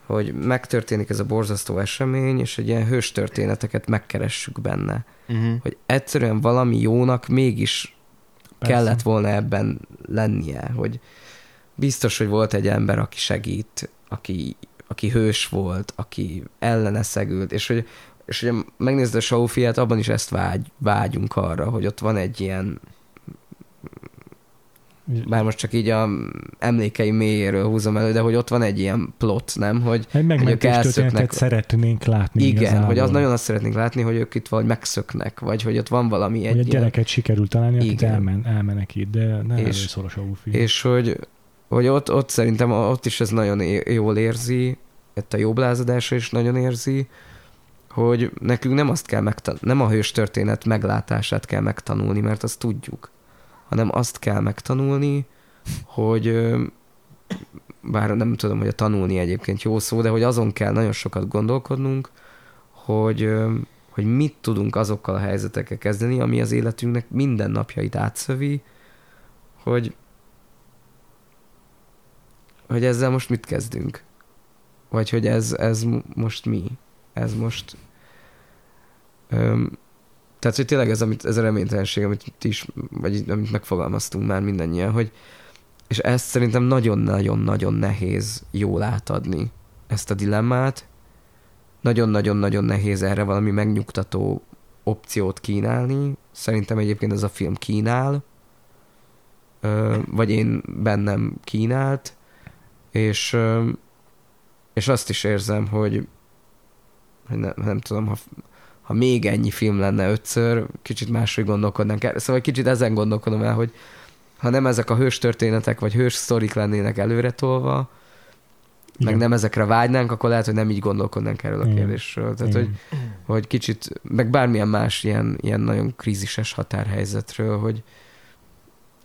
hogy megtörténik ez a borzasztó esemény, és egy ilyen hős történeteket megkeressük benne. Uh-huh. Hogy egyszerűen valami jónak mégis Persze. kellett volna ebben lennie, hogy biztos, hogy volt egy ember, aki segít, aki, aki hős volt, aki ellene szegült, és hogy és ugye megnézed a Sófiát, abban is ezt vágy, vágyunk arra, hogy ott van egy ilyen bár most csak így a emlékei mélyéről húzom elő, de hogy ott van egy ilyen plot, nem? Hogy, egy hogy ők elszöknek. szeretnénk látni. Igen, igazából. hogy az nagyon azt szeretnénk látni, hogy ők itt valahogy megszöknek, vagy hogy ott van valami egy Hogy a gyereket ilyen... sikerült találni, akit elmen, elmenekít, de nem és, szól a Sófi. És hogy, hogy ott, ott szerintem ott is ez nagyon jól érzi, itt a jobb lázadása is nagyon érzi, hogy nekünk nem azt kell megtanulni, nem a hős történet meglátását kell megtanulni, mert azt tudjuk, hanem azt kell megtanulni, hogy bár nem tudom, hogy a tanulni egyébként jó szó, de hogy azon kell nagyon sokat gondolkodnunk, hogy, hogy mit tudunk azokkal a helyzetekkel kezdeni, ami az életünknek minden napjait átszövi, hogy, hogy ezzel most mit kezdünk? Vagy hogy ez, ez most mi? ez most... Öm, tehát, hogy tényleg ez, amit, ez a reménytelenség, amit ti is, vagy amit megfogalmaztunk már mindannyian, hogy és ezt szerintem nagyon-nagyon-nagyon nehéz jól átadni, ezt a dilemmát. Nagyon-nagyon-nagyon nehéz erre valami megnyugtató opciót kínálni. Szerintem egyébként ez a film kínál, vagy én bennem kínált, és, és azt is érzem, hogy nem, nem tudom, ha, ha még ennyi film lenne ötször, kicsit máshogy gondolkodnánk el. Szóval kicsit ezen gondolkodom el, hogy ha nem ezek a hős történetek, vagy hős sztorik lennének előre tolva, meg nem ezekre vágynánk, akkor lehet, hogy nem így gondolkodnánk erről a Igen. kérdésről. Tehát, hogy, hogy kicsit, meg bármilyen más ilyen, ilyen nagyon krízises határhelyzetről, hogy,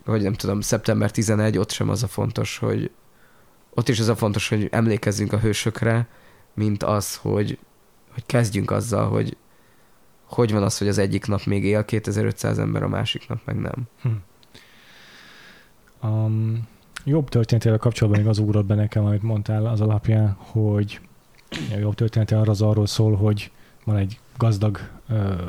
hogy nem tudom, szeptember 11, ott sem az a fontos, hogy ott is az a fontos, hogy emlékezzünk a hősökre, mint az, hogy hogy kezdjünk azzal, hogy hogy van az, hogy az egyik nap még él 2500 ember, a másik nap meg nem. Hm. Um, jobb történetével kapcsolatban még az ugrott be nekem, amit mondtál az alapján, hogy a jobb története arra az arról szól, hogy van egy gazdag uh,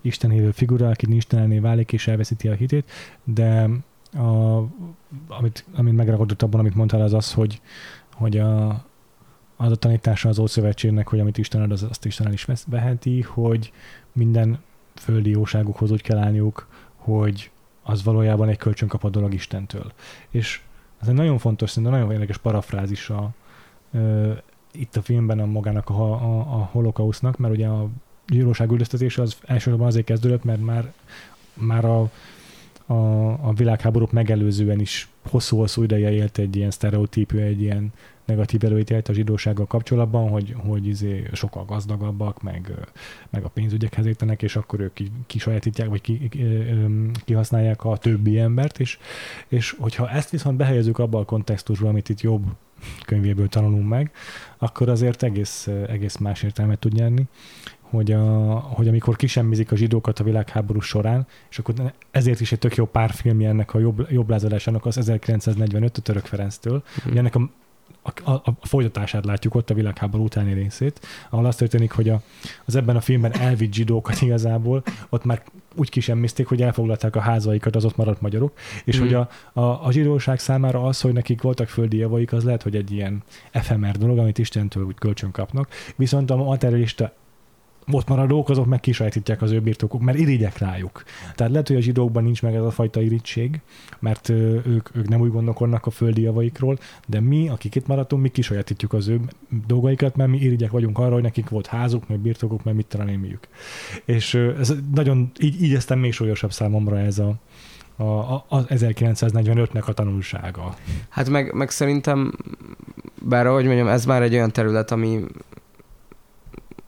istenhívő figura, aki istenelné válik és elveszíti a hitét, de a, amit, amit megragadott abban, amit mondtál, az az, hogy, hogy a, az a tanítása az Ószövetségnek, hogy amit Isten ad, az, azt Isten el is veheti, hogy minden földi jóságukhoz úgy kell állniuk, hogy az valójában egy kölcsönkapott dolog Istentől. És ez egy nagyon fontos, szerintem nagyon érdekes parafrázisa uh, itt a filmben a magának a, a, a holokausznak, mert ugye a gyilkosság üldöztetése az elsősorban azért kezdődött, mert már, már a, a, a világháborúk megelőzően is hosszú-hosszú ideje élt egy ilyen sztereotípű, egy ilyen negatív előítélet a zsidósággal kapcsolatban, hogy, hogy izé sokkal gazdagabbak, meg, meg a pénzügyekhez értenek, és akkor ők kisajátítják, vagy ki, kihasználják a többi embert, és, és hogyha ezt viszont behelyezzük abba a kontextusba, amit itt jobb könyvéből tanulunk meg, akkor azért egész, egész más értelmet tud nyerni hogy, a, hogy amikor kisemmizik a zsidókat a világháború során, és akkor ezért is egy tök jó párfilmje ennek a jobb, jobb lázadásának az 1945 a Török Ferenctől, mm. ennek a a, a, a folytatását látjuk ott a világháború utáni részét, ahol azt történik, hogy a, az ebben a filmben elvitt zsidókat igazából ott már úgy kisemmizték, hogy elfoglalták a házaikat az ott maradt magyarok, és mm. hogy a, a, a zsidóság számára az, hogy nekik voltak földi javaik, az lehet, hogy egy ilyen efemer dolog, amit Istentől úgy kölcsön kapnak, viszont a materialista ott maradók, azok meg kisajtítják az ő birtokuk, mert irigyek rájuk. Tehát lehet, hogy a zsidókban nincs meg ez a fajta irítség, mert ők, ők nem úgy gondolkodnak a földi javaikról, de mi, akik itt maradtunk, mi kisajátítjuk az ő dolgaikat, mert mi irigyek vagyunk arra, hogy nekik volt házuk, meg birtokuk, meg mit talán. És ez nagyon, így, így eztem még súlyosabb számomra ez a, a, a 1945-nek a tanulsága. Hát meg, meg szerintem, bár ahogy mondjam, ez már egy olyan terület, ami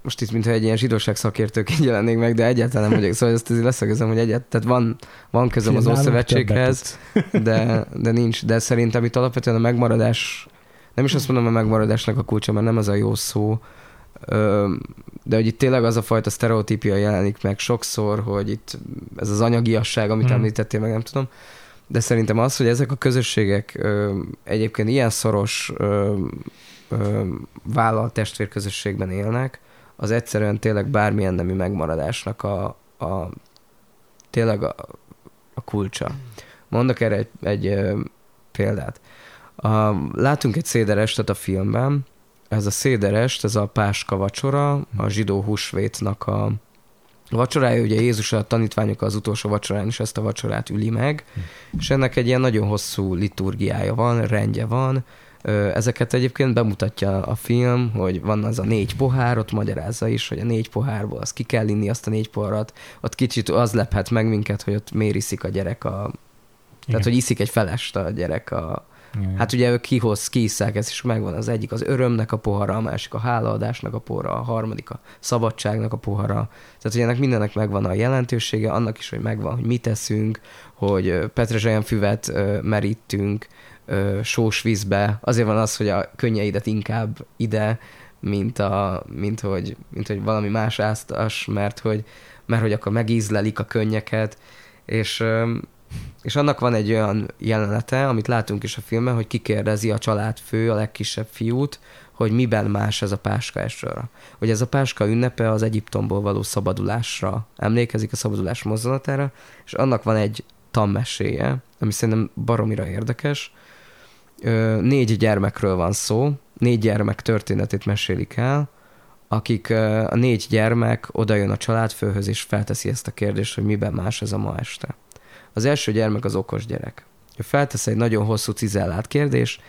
most itt mintha egy ilyen zsidóság szakértőként jelennék meg, de egyáltalán nem vagyok, szóval ezt azért leszögezem, hogy egyet, tehát van, van közöm az Ószövetséghez, de, de nincs, de szerintem itt alapvetően a megmaradás, nem is azt mondom, a megmaradásnak a kulcsa, mert nem az a jó szó, de hogy itt tényleg az a fajta sztereotípia jelenik meg sokszor, hogy itt ez az anyagiasság, amit hmm. említettél, meg nem tudom, de szerintem az, hogy ezek a közösségek egyébként ilyen szoros vállalt testvérközösségben élnek, az egyszerűen tényleg bármilyen nemű megmaradásnak a, a tényleg a, a kulcsa. Mondok erre egy, egy példát. A, látunk egy széderestet a filmben, ez a széderest, ez a páska vacsora, a zsidó húsvétnak a vacsorája, ugye Jézus a tanítványok az utolsó vacsorán is ezt a vacsorát üli meg, és ennek egy ilyen nagyon hosszú liturgiája van, rendje van, Ezeket egyébként bemutatja a film, hogy van az a négy pohár, ott magyarázza is, hogy a négy pohárból az ki kell inni azt a négy poharat. Ott kicsit az lephet meg minket, hogy ott miért iszik a gyerek a... Igen. Tehát, hogy iszik egy felest a gyerek a, igen. Hát ugye ők kihoz, kiisszák, ez is megvan. Az egyik az örömnek a pohara, a másik a hálaadásnak a pohara, a harmadik a szabadságnak a pohara. Tehát, hogy ennek mindennek megvan a jelentősége, annak is, hogy megvan, hogy mit teszünk, hogy petrezselyen füvet merítünk, sós vízbe. Azért van az, hogy a könnyeidet inkább ide, mint, a, mint, hogy, mint hogy valami más áztas, mert hogy, mert hogy akkor megízlelik a könnyeket, és, és annak van egy olyan jelenete, amit látunk is a filmben, hogy kikérdezi a családfő, a legkisebb fiút, hogy miben más ez a páska esőre. Hogy ez a páska ünnepe az Egyiptomból való szabadulásra emlékezik, a szabadulás mozzanatára, és annak van egy tanmeséje, ami szerintem baromira érdekes, négy gyermekről van szó, négy gyermek történetét mesélik el, akik a négy gyermek odajön a családfőhöz, és felteszi ezt a kérdést, hogy miben más ez a ma este. Az első gyermek az okos gyerek. Ő feltesz egy nagyon hosszú cizellált kérdés,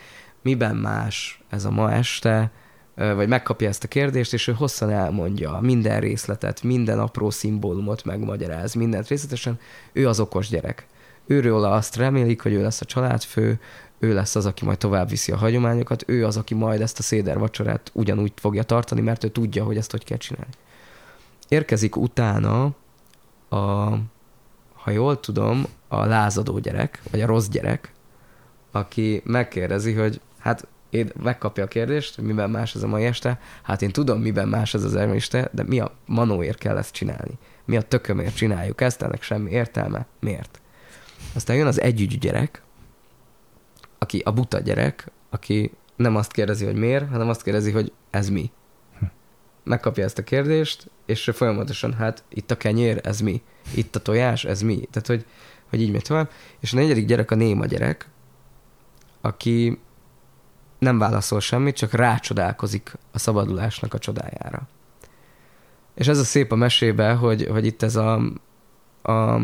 miben más ez a ma este, vagy megkapja ezt a kérdést, és ő hosszan elmondja minden részletet, minden apró szimbólumot megmagyaráz, mindent részletesen. Ő az okos gyerek. Őről azt remélik, hogy ő lesz a családfő, ő lesz az, aki majd tovább viszi a hagyományokat, ő az, aki majd ezt a széder vacsorát ugyanúgy fogja tartani, mert ő tudja, hogy ezt hogy kell csinálni. Érkezik utána a, ha jól tudom, a lázadó gyerek, vagy a rossz gyerek, aki megkérdezi, hogy hát én megkapja a kérdést, hogy miben más ez a mai este. Hát én tudom, miben más ez az este, de mi a manóért kell ezt csinálni? Mi a tökömért csináljuk ezt? Ennek semmi értelme. Miért? Aztán jön az együgyű gyerek, aki a buta gyerek, aki nem azt kérdezi, hogy miért, hanem azt kérdezi, hogy ez mi. Megkapja ezt a kérdést, és folyamatosan, hát itt a kenyér, ez mi? Itt a tojás, ez mi? Tehát, hogy, hogy így megy tovább. És a negyedik gyerek a néma gyerek, aki nem válaszol semmit, csak rácsodálkozik a szabadulásnak a csodájára. És ez a szép a mesébe, hogy, hogy itt ez a, a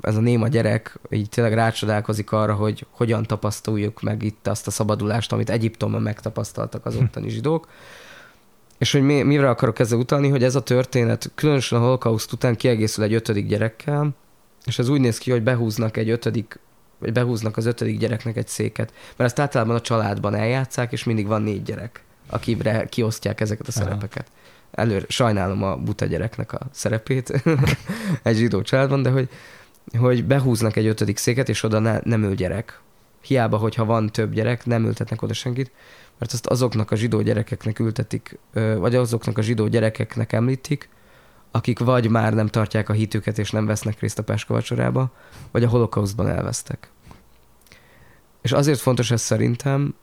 ez a néma gyerek így tényleg rácsodálkozik arra, hogy hogyan tapasztaljuk meg itt azt a szabadulást, amit Egyiptomban megtapasztaltak az ottani zsidók. És hogy mi, mire akarok ezzel utalni, hogy ez a történet különösen a holokauszt után kiegészül egy ötödik gyerekkel, és ez úgy néz ki, hogy behúznak egy ötödik vagy behúznak az ötödik gyereknek egy széket. Mert ezt általában a családban eljátszák, és mindig van négy gyerek, akire kiosztják ezeket a szerepeket. Előre sajnálom a buta gyereknek a szerepét egy zsidó családban, de hogy, hogy behúznak egy ötödik széket, és oda ne, nem ül gyerek. Hiába, hogyha van több gyerek, nem ültetnek oda senkit, mert azt azoknak a zsidó gyerekeknek ültetik, vagy azoknak a zsidó gyerekeknek említik, akik vagy már nem tartják a hitüket és nem vesznek részt a Peska vacsorába, vagy a holokauszban elvesztek. És azért fontos ez szerintem,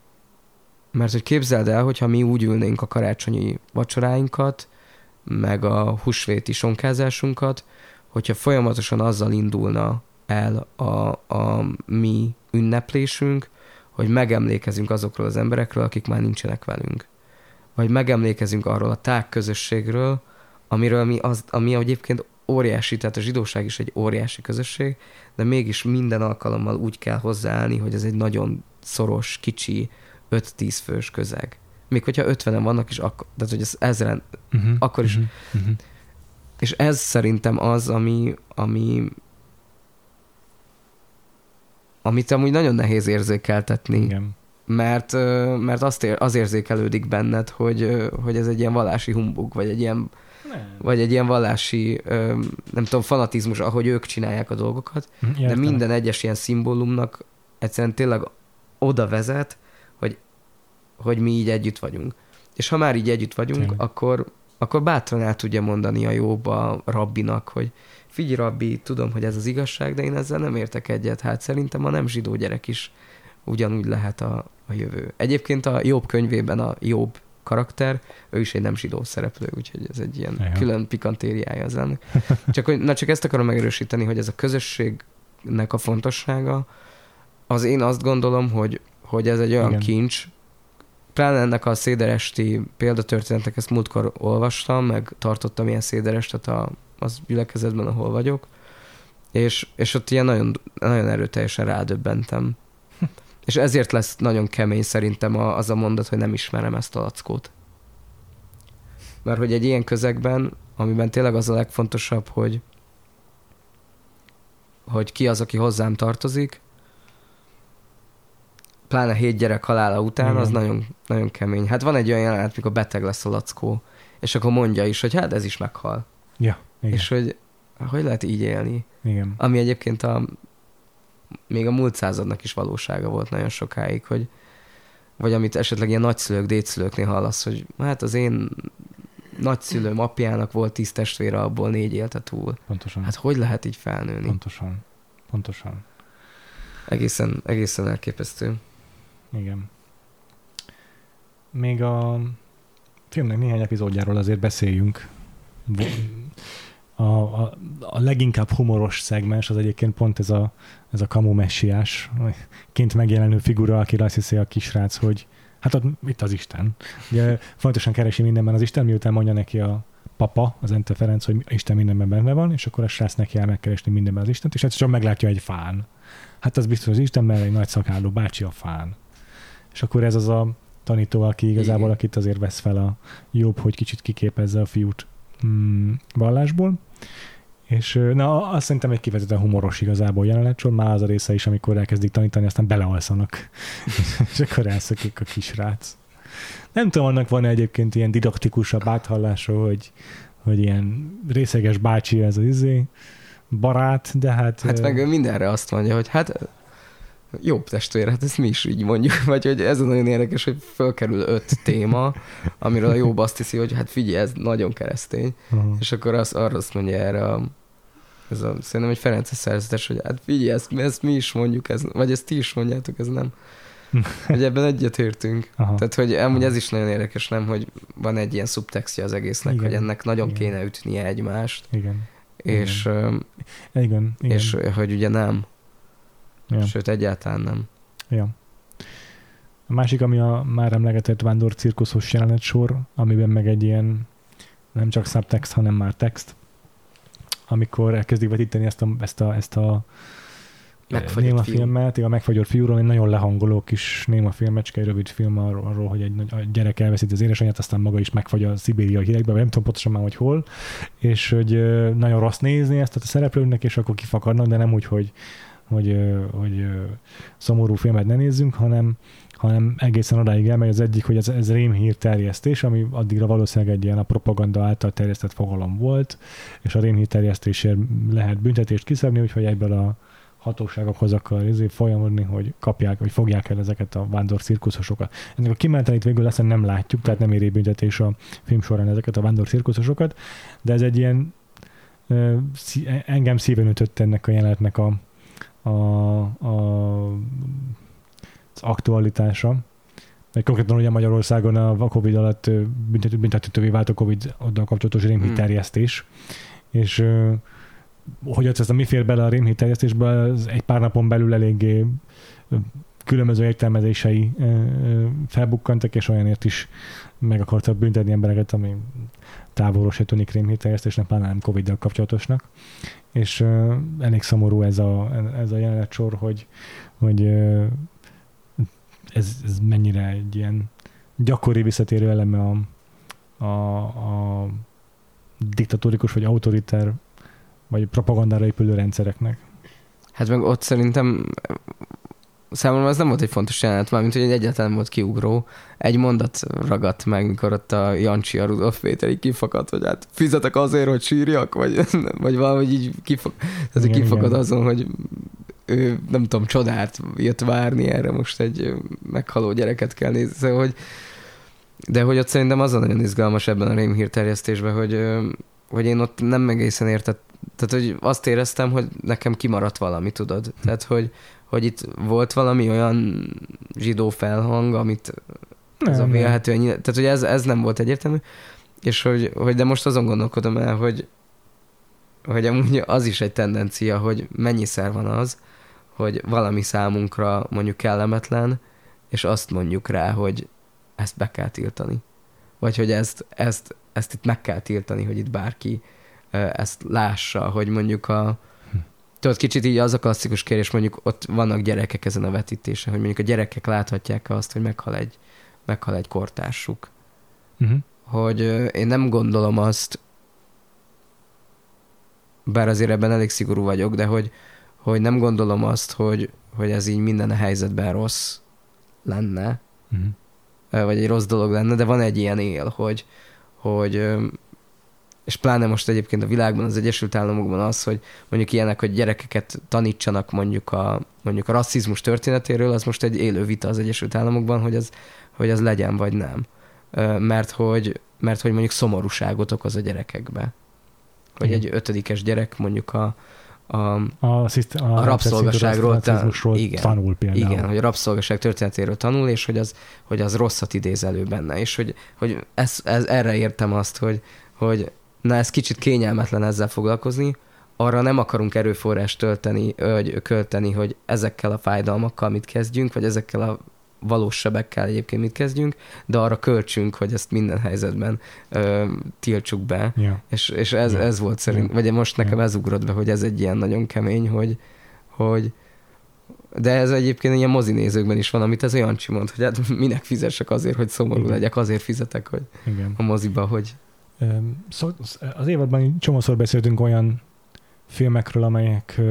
mert hogy képzeld el, hogyha mi úgy ülnénk a karácsonyi vacsoráinkat, meg a húsvéti sonkázásunkat, hogyha folyamatosan azzal indulna el a, a mi ünneplésünk, hogy megemlékezünk azokról az emberekről, akik már nincsenek velünk. Vagy megemlékezünk arról a tág közösségről, amiről mi az, ami egyébként óriási, tehát a zsidóság is egy óriási közösség, de mégis minden alkalommal úgy kell hozzáállni, hogy ez egy nagyon szoros, kicsi, 5-10 fős közeg. Még hogyha 50-en vannak is, akkor, tehát hogy ez ezren, uh-huh, akkor is. Uh-huh, uh-huh. És ez szerintem az, ami, ami amit amúgy nagyon nehéz érzékeltetni. Igen. Mert, mert azt ér, az érzékelődik benned, hogy, hogy ez egy ilyen vallási humbug, vagy egy ilyen nem. vagy egy ilyen vallási, nem tudom, fanatizmus, ahogy ők csinálják a dolgokat, hm, Értem. de minden egyes ilyen szimbólumnak egyszerűen tényleg oda vezet, hogy, hogy mi így együtt vagyunk. És ha már így együtt vagyunk, akkor, akkor bátran el tudja mondani a jobb a rabbinak, hogy figyelj rabbi, tudom, hogy ez az igazság, de én ezzel nem értek egyet. Hát szerintem a nem zsidó gyerek is ugyanúgy lehet a, a jövő. Egyébként a jobb könyvében a jobb karakter, ő is egy nem zsidó szereplő, úgyhogy ez egy ilyen Ajá. külön pikantériája az ennek. Csak, hogy, na csak ezt akarom megerősíteni, hogy ez a közösségnek a fontossága, az én azt gondolom, hogy, hogy ez egy olyan Igen. kincs, pláne ennek a széderesti példatörténetek, ezt múltkor olvastam, meg tartottam ilyen széderestet a, az gyülekezetben, ahol vagyok, és, és ott ilyen nagyon, nagyon erőteljesen rádöbbentem és ezért lesz nagyon kemény szerintem az a mondat, hogy nem ismerem ezt a lackót. Mert hogy egy ilyen közegben, amiben tényleg az a legfontosabb, hogy hogy ki az, aki hozzám tartozik, pláne hét gyerek halála után, Igen. az nagyon, nagyon kemény. Hát van egy olyan jelenet, mikor beteg lesz a lackó, és akkor mondja is, hogy hát ez is meghal. Ja, igen. És hogy hogy lehet így élni? Igen. Ami egyébként a még a múlt századnak is valósága volt nagyon sokáig, hogy vagy amit esetleg ilyen nagyszülők, dédszülőknél hallasz, hogy hát az én nagyszülőm apjának volt tíz testvére, abból négy élte túl. Pontosan. Hát hogy lehet így felnőni? Pontosan. Pontosan. Egészen, egészen elképesztő. Igen. Még a filmnek néhány epizódjáról azért beszéljünk a, a, a leginkább humoros szegmens az egyébként pont ez a, ez a kamu messiás, ként megjelenő figura, aki azt hiszi a kisrác, hogy hát ott, itt az Isten. Ugye fontosan keresi mindenben az Isten, miután mondja neki a papa, az Ente Ferenc, hogy Isten mindenben benne van, és akkor a srác neki el megkeresni mindenben az Istent, és csak meglátja egy fán. Hát az biztos az Isten, mert egy nagy szakálló bácsi a fán. És akkor ez az a tanító, aki igazából, akit azért vesz fel a jobb, hogy kicsit kiképezze a fiút mm, vallásból. És na, azt szerintem egy kifejezetten humoros igazából jelenet már az a része is, amikor elkezdik tanítani, aztán belealszanak, és akkor elszökik a kisrác. Nem tudom, annak van egyébként ilyen didaktikusabb áthallása, hogy, hogy ilyen részeges bácsi ez az izé, barát, de hát... Hát meg mindenre azt mondja, hogy hát jobb testvér, hát ezt mi is így mondjuk, vagy hogy ez a nagyon érdekes, hogy fölkerül öt téma, amiről a jobb azt hiszi, hogy hát figyelj, ez nagyon keresztény, uh-huh. és akkor az, arra azt mondja erre a, ez a, szerintem egy Ferences szerzetes, hogy hát figyelj, ezt, ezt mi is mondjuk, ez, vagy ezt ti is mondjátok, ez nem. hogy ebben egyetértünk. Aha. Tehát, hogy amúgy ez is nagyon érdekes, nem, hogy van egy ilyen szubtextje az egésznek, igen. hogy ennek nagyon igen. kéne ütnie egymást. Igen. És, igen. igen. igen. és hogy ugye nem. Ja. Sőt, egyáltalán nem. Ja. A másik, ami a már emlegetett vándor cirkuszos jelenet sor, amiben meg egy ilyen nem csak subtext, hanem már text, amikor elkezdik vetíteni ezt a, ezt a, ezt a megfagyott néma fiú. filmet, a megfagyott fiúról, egy nagyon lehangoló kis néma filmecske, egy rövid film arról, arról hogy egy a gyerek elveszíti az édesanyját, aztán maga is megfagy a szibériai hidegbe, vagy nem tudom pontosan már, hogy hol, és hogy nagyon rossz nézni ezt a szereplőnek, és akkor kifakadnak, de nem úgy, hogy hogy, hogy szomorú filmet ne nézzünk, hanem, hanem egészen odáig elmegy az egyik, hogy ez, ez rémhír terjesztés, ami addigra valószínűleg egy ilyen a propaganda által terjesztett fogalom volt, és a rémhír terjesztésért lehet büntetést kiszabni, úgyhogy ebből a hatóságokhoz akar izé folyamodni, hogy kapják, vagy fogják el ezeket a vándor cirkuszosokat. Ennek a kimentelenít végül lesz, nem látjuk, tehát nem éri büntetés a film során ezeket a vándor cirkuszosokat, de ez egy ilyen engem szíven ütött ennek a jelenetnek a, a, a, az aktualitása. Mert konkrétan ugye Magyarországon a Covid alatt büntetővé vált a Covid oddal kapcsolatos rémhiterjesztés, hmm. és hogy ez a mi fér bele a rémhiterjesztésbe, az egy pár napon belül eléggé különböző értelmezései felbukkantak, és olyanért is meg akartak büntetni embereket, ami távolról se tűnik rémhírterjesztésnek, pláne nem Covid-dal kapcsolatosnak. És uh, elég szomorú ez a, ez a jelenet sor, hogy, hogy uh, ez, ez mennyire egy ilyen gyakori visszatérő eleme a, a, a diktatórikus vagy autoriter vagy propagandára épülő rendszereknek. Hát meg ott szerintem számomra az nem volt egy fontos jelenet, mármint hogy egyáltalán volt kiugró. Egy mondat ragadt meg, mikor ott a Jancsi, a Rudolf Péter így kifakadt, hogy hát fizetek azért, hogy sírjak, vagy, vagy valahogy így kifak, tehát igen, kifakad igen. azon, hogy ő, nem tudom, csodát jött várni erre most egy meghaló gyereket kell nézni, szóval, hogy de hogy ott szerintem az a nagyon izgalmas ebben a rémhír terjesztésben, hogy, hogy én ott nem egészen értett, tehát hogy azt éreztem, hogy nekem kimaradt valami, tudod? Tehát, hogy, hogy itt volt valami olyan zsidó felhang, amit nem, ez a vélhetően, tehát hogy ez, ez nem volt egyértelmű, és hogy, hogy de most azon gondolkodom el, hogy, hogy amúgy az is egy tendencia, hogy mennyiszer van az, hogy valami számunkra mondjuk kellemetlen, és azt mondjuk rá, hogy ezt be kell tiltani. Vagy hogy ezt, ezt, ezt itt meg kell tiltani, hogy itt bárki ezt lássa, hogy mondjuk a, tudod, kicsit így az a klasszikus kérdés, mondjuk ott vannak gyerekek ezen a vetítésen, hogy mondjuk a gyerekek láthatják azt, hogy meghal egy, meghal egy kortársuk. Uh-huh. Hogy én nem gondolom azt, bár azért ebben elég szigorú vagyok, de hogy, hogy nem gondolom azt, hogy, hogy ez így minden a helyzetben rossz lenne, uh-huh. vagy egy rossz dolog lenne, de van egy ilyen él, hogy, hogy és pláne most egyébként a világban, az Egyesült Államokban az, hogy mondjuk ilyenek, hogy gyerekeket tanítsanak mondjuk a, mondjuk a rasszizmus történetéről, az most egy élő vita az Egyesült Államokban, hogy az, hogy az legyen vagy nem. Mert hogy, mert hogy mondjuk szomorúságot okoz a gyerekekbe. Hogy Igen. egy ötödikes gyerek mondjuk a, a, a, sziszt- a, a rabszolgaságról igen, tanul például. Igen, hogy a rabszolgaság történetéről tanul, és hogy az, hogy az rosszat idéz elő benne. És hogy, hogy ez, ez, erre értem azt, hogy, hogy na ez kicsit kényelmetlen ezzel foglalkozni, arra nem akarunk erőforrást tölteni, vagy költeni, hogy ezekkel a fájdalmakkal mit kezdjünk, vagy ezekkel a valós sebekkel egyébként mit kezdjünk, de arra költsünk, hogy ezt minden helyzetben ö, tiltsuk be. Ja. És, és ez, ja. ez volt szerint, ja. vagy most nekem ja. ez ugrott be, hogy ez egy ilyen nagyon kemény, hogy, hogy de ez egyébként ilyen mozinézőkben is van, amit ez olyan mond, hogy hát minek fizessek azért, hogy szomorú Igen. legyek, azért fizetek, hogy Igen. a moziba, hogy az évadban csomószor beszéltünk olyan filmekről, amelyek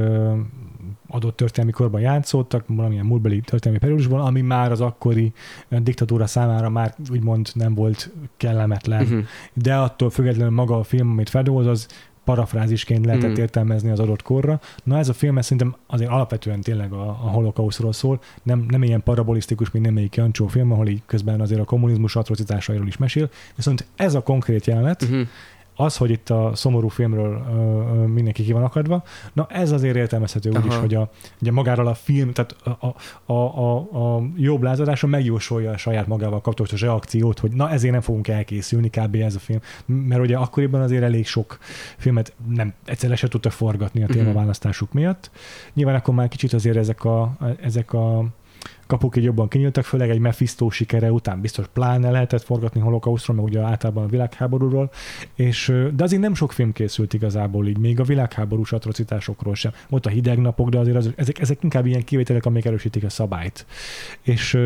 adott történelmi korban játszódtak, valamilyen múltbeli történelmi periódusban, ami már az akkori diktatúra számára már úgymond nem volt kellemetlen. Uh-huh. De attól függetlenül maga a film, amit feldolgoz, az parafrázisként lehetett mm. értelmezni az adott korra. Na ez a film ez szerintem azért alapvetően tényleg a, a holokauszról szól, nem, nem ilyen parabolisztikus, mint némelyik Jancsó film, ahol így közben azért a kommunizmus atrocitásairól is mesél, viszont ez a konkrét jelenet, mm-hmm az, hogy itt a szomorú filmről ö, mindenki ki van akadva, na ez azért értelmezhető úgy is, hogy a, ugye magáról a film, tehát a, a, a, a jobb lázadása megjósolja a saját magával kapcsolatos reakciót, hogy na ezért nem fogunk elkészülni kb. ez a film, mert ugye akkoriban azért elég sok filmet nem egyszerűen se tudtak forgatni a mhm. témaválasztásuk miatt. Nyilván akkor már kicsit azért ezek a, ezek a kapuk így jobban kinyíltak, főleg egy Mephisto sikere után biztos pláne lehetett forgatni holokausztról, meg ugye általában a világháborúról, és, de azért nem sok film készült igazából így, még a világháborús atrocitásokról sem. Volt a hideg napok, de azért az, ezek, ezek inkább ilyen kivételek, amik erősítik a szabályt. És,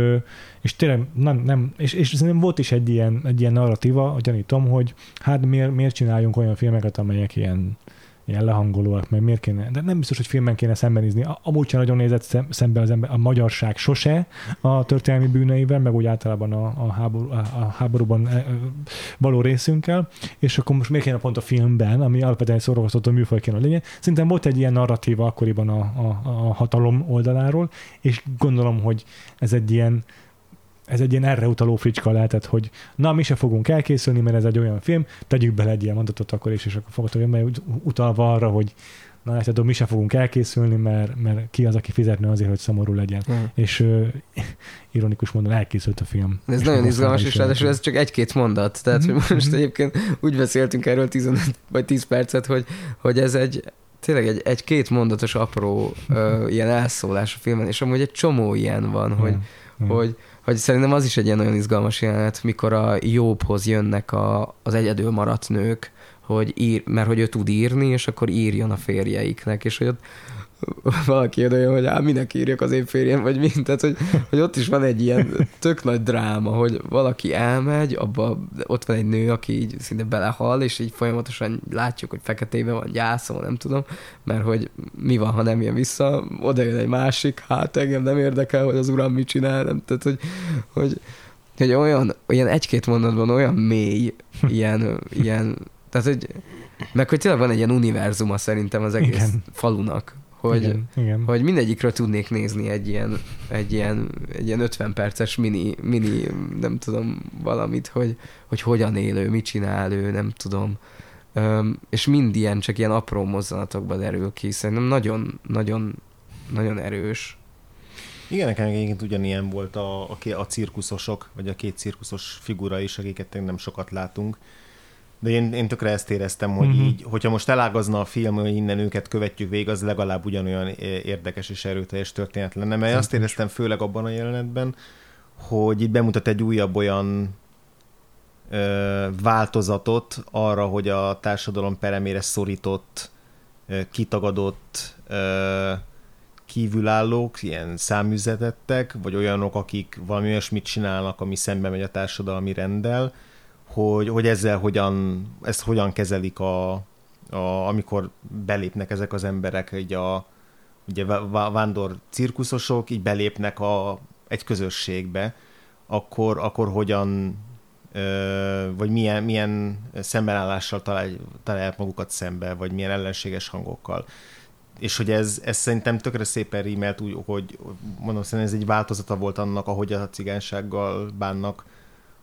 és tényleg nem, nem és, és nem volt is egy ilyen, egy ilyen narratíva, gyanítom, hogy hát miért, miért csináljunk olyan filmeket, amelyek ilyen ilyen lehangolóak, meg miért kéne, de nem biztos, hogy filmben kéne szembenézni. Amúgy sem nagyon nézett szembe az ember, a magyarság sose a történelmi bűneivel, meg úgy általában a, a, háború, a, a háborúban e, való részünkkel, és akkor most miért kéne pont a filmben, ami alapvetően szórakoztató műfaj kéne legyen. Szerintem volt egy ilyen narratíva akkoriban a, a, a hatalom oldaláról, és gondolom, hogy ez egy ilyen ez egy ilyen erre utaló fricska lehetett, hogy na, mi se fogunk elkészülni, mert ez egy olyan film, tegyük bele egy ilyen mondatot akkor is, és akkor fogod, hogy utalva arra, hogy na látod, mi se fogunk elkészülni, mert, mert ki az, aki fizetne azért, hogy szomorú legyen. Mm. És uh, ironikus módon elkészült a film. Ez nagyon izgalmas, és ráadásul ez csak egy-két mondat. Tehát, mm-hmm. hogy mhm. most egyébként úgy beszéltünk erről 15 vagy 10 percet, hogy, hogy ez egy tényleg egy, egy két mondatos apró uh, ilyen elszólás a filmen, és amúgy egy csomó ilyen van, mm. hogy, mm. hogy hogy szerintem az is egy ilyen nagyon izgalmas jelenet, mikor a Jobbhoz jönnek a, az egyedül maradt nők, hogy ír, mert hogy ő tud írni, és akkor írjon a férjeiknek, és hogy ott valaki oda hogy hát minek írjak az én férjem, vagy mint, tehát hogy, hogy ott is van egy ilyen tök nagy dráma, hogy valaki elmegy, abba ott van egy nő, aki így szinte belehal, és így folyamatosan látjuk, hogy feketében van, gyászol, nem tudom, mert hogy mi van, ha nem jön vissza, oda jön egy másik, hát engem nem érdekel, hogy az uram mit csinál, nem, tehát hogy, hogy, hogy olyan, olyan egy-két mondatban olyan mély, ilyen, ilyen tehát, hogy meg hogy tényleg van egy ilyen univerzuma szerintem az egész Igen. falunak, hogy, igen, igen. hogy mindegyikről tudnék nézni egy ilyen, egy ilyen, egy ilyen 50 perces mini, mini, nem tudom, valamit, hogy, hogy hogyan élő, mit csinál ő, nem tudom. Üm, és mind ilyen, csak ilyen apró mozzanatokba derül ki. Szerintem nagyon, nagyon, nagyon erős. Igen, nekem egyébként ugyanilyen volt a, a, a cirkuszosok, vagy a két cirkuszos figura is, akiket nem sokat látunk de én, én tökre ezt éreztem, hogy mm-hmm. így, hogyha most elágazna a film, hogy innen őket követjük végig, az legalább ugyanolyan érdekes és erőteljes történet lenne. Mert azt éreztem főleg abban a jelenetben, hogy itt bemutat egy újabb olyan ö, változatot arra, hogy a társadalom peremére szorított, ö, kitagadott ö, kívülállók, ilyen száműzetettek, vagy olyanok, akik valami olyasmit csinálnak, ami szembe megy a társadalmi rendel, hogy, hogy ezzel hogyan, ezt hogyan kezelik a, a, amikor belépnek ezek az emberek, így a ugye vándor cirkuszosok, így belépnek a, egy közösségbe, akkor, akkor hogyan vagy milyen, milyen szembenállással talál, találják magukat szembe, vagy milyen ellenséges hangokkal. És hogy ez, ez szerintem tökre szépen rímelt úgy, hogy mondom, szerintem ez egy változata volt annak, ahogy a cigánysággal bánnak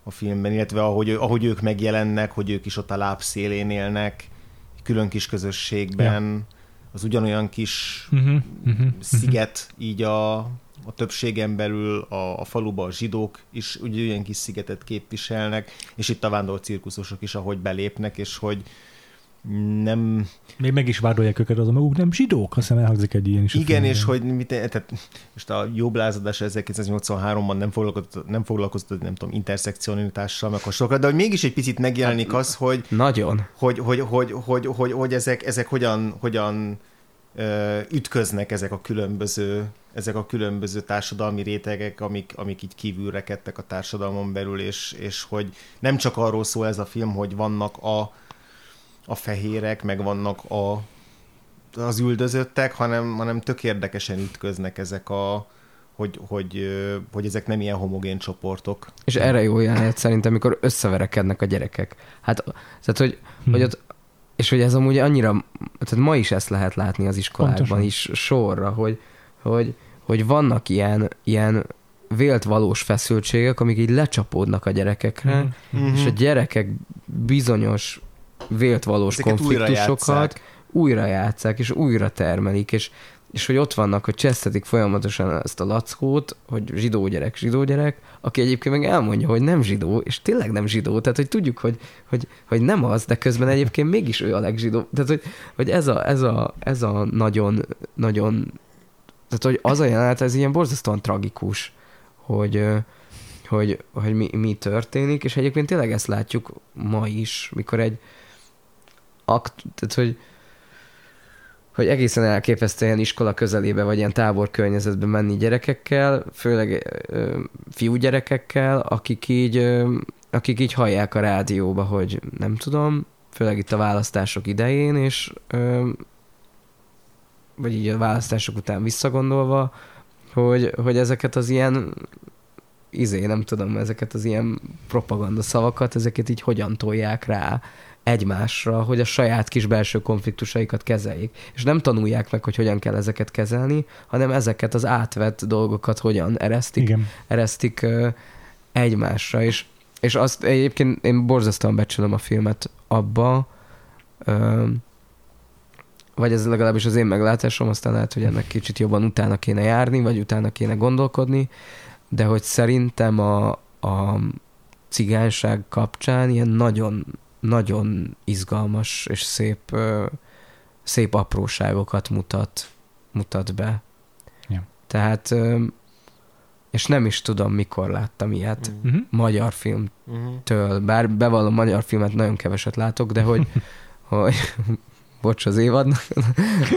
a filmben, illetve ahogy, ahogy ők megjelennek, hogy ők is ott a lábszélén élnek, külön kis közösségben, ja. az ugyanolyan kis uh-huh, uh-huh, sziget, uh-huh. így a, a többségen belül a, a faluban a zsidók is ugyanolyan kis szigetet képviselnek, és itt a vándor cirkuszosok is, ahogy belépnek, és hogy nem... Még meg is vádolják őket, az a maguk nem zsidók, azt hiszem elhangzik egy ilyen is. Igen, és hogy mit, tehát most a jobb lázadás 1983-ban nem foglalkozott, nem foglalkozott, nem tudom, interszekcionitással, meg hasonlókkal, de hogy mégis egy picit megjelenik hát, az, hogy... Nagyon. Hogy, hogy, hogy, hogy, hogy, hogy ezek, ezek hogyan, hogyan ütköznek ezek a különböző ezek a különböző társadalmi rétegek, amik, amik így kívül rekedtek a társadalmon belül, és, és hogy nem csak arról szól ez a film, hogy vannak a a fehérek, meg vannak a, az üldözöttek, hanem, hanem tök érdekesen ütköznek ezek a, hogy, hogy, hogy ezek nem ilyen homogén csoportok. És erre jó jelenet szerintem, amikor összeverekednek a gyerekek. Hát, tehát, hogy, hmm. hogy ott, és hogy ez amúgy annyira, tehát ma is ezt lehet látni az iskolákban Pontosan. is sorra, hogy, hogy, hogy vannak ilyen, ilyen vélt valós feszültségek, amik így lecsapódnak a gyerekekre, mm-hmm. és a mhm. gyerekek bizonyos vélt valós Ezeket konfliktusokat újra játszák, és újra termelik, és, és hogy ott vannak, hogy csesztetik folyamatosan ezt a lackót, hogy zsidó gyerek, zsidó gyerek, aki egyébként meg elmondja, hogy nem zsidó, és tényleg nem zsidó, tehát hogy tudjuk, hogy, hogy, hogy nem az, de közben egyébként mégis ő a legzsidó. Tehát, hogy, hogy ez, a, ez, a, ez a nagyon, nagyon, tehát, hogy az a jelenet, ez ilyen borzasztóan tragikus, hogy, hogy, hogy mi, mi történik, és egyébként tényleg ezt látjuk ma is, mikor egy, akt, tehát hogy, hogy egészen elképesztő ilyen iskola közelébe, vagy ilyen tábor környezetbe menni gyerekekkel, főleg ö, fiúgyerekekkel, akik így, ö, akik így hallják a rádióba, hogy nem tudom, főleg itt a választások idején, és ö, vagy így a választások után visszagondolva, hogy, hogy ezeket az ilyen izé, nem tudom, ezeket az ilyen propaganda szavakat, ezeket így hogyan tolják rá egymásra, hogy a saját kis belső konfliktusaikat kezeljék. És nem tanulják meg, hogy hogyan kell ezeket kezelni, hanem ezeket az átvett dolgokat hogyan eresztik, Igen. eresztik egymásra. És, és azt egyébként én borzasztóan becsülöm a filmet abba, vagy ez legalábbis az én meglátásom, aztán lehet, hogy ennek kicsit jobban utána kéne járni, vagy utána kéne gondolkodni, de hogy szerintem a, a cigányság kapcsán ilyen nagyon, nagyon izgalmas és szép, szép apróságokat mutat, mutat be. Ja. Tehát, és nem is tudom, mikor láttam ilyet uh-huh. magyar filmtől, bár bevallom, magyar filmet nagyon keveset látok, de hogy, hogy bocs az évadnak,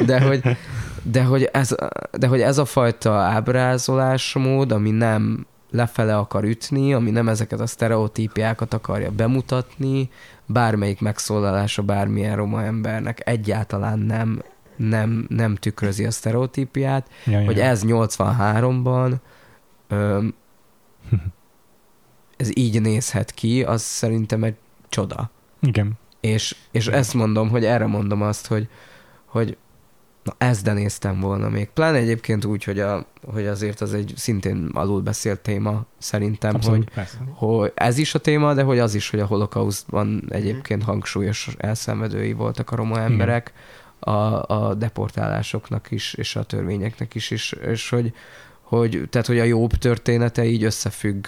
de hogy, de hogy, ez, de hogy ez a fajta ábrázolásmód, ami nem lefele akar ütni, ami nem ezeket a sztereotípiákat akarja bemutatni, bármelyik megszólalása bármilyen roma embernek egyáltalán nem, nem, nem tükrözi a sztereotípiát, ja, hogy ja. ez 83-ban öm, ez így nézhet ki, az szerintem egy csoda. Igen. És, és ezt mondom, hogy erre mondom azt, hogy, hogy na ezt de néztem volna még. Pláne egyébként úgy, hogy, a, hogy azért az egy szintén alul beszélt téma szerintem, Abszolút, hogy, hogy ez is a téma, de hogy az is, hogy a holokausztban egyébként mhm. hangsúlyos elszenvedői voltak a roma emberek, a, a deportálásoknak is, és a törvényeknek is, és, és hogy, hogy, tehát, hogy a jobb története így összefügg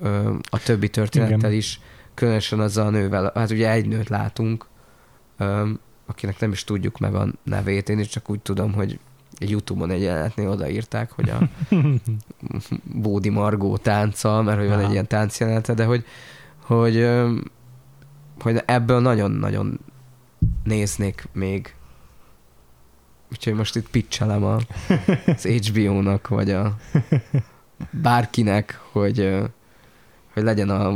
ö, a többi történettel Igen. is, különösen azzal a nővel, hát ugye egy nőt látunk, öm, akinek nem is tudjuk meg a nevét, én is csak úgy tudom, hogy egy Youtube-on egy jelenetnél odaírták, hogy a Bódi Margó tánca, mert hogy van egy ilyen táncjelenete, de hogy, hogy, hogy ebből nagyon-nagyon néznék még. Úgyhogy most itt pitchelem a, az HBO-nak, vagy a bárkinek, hogy hogy legyen a,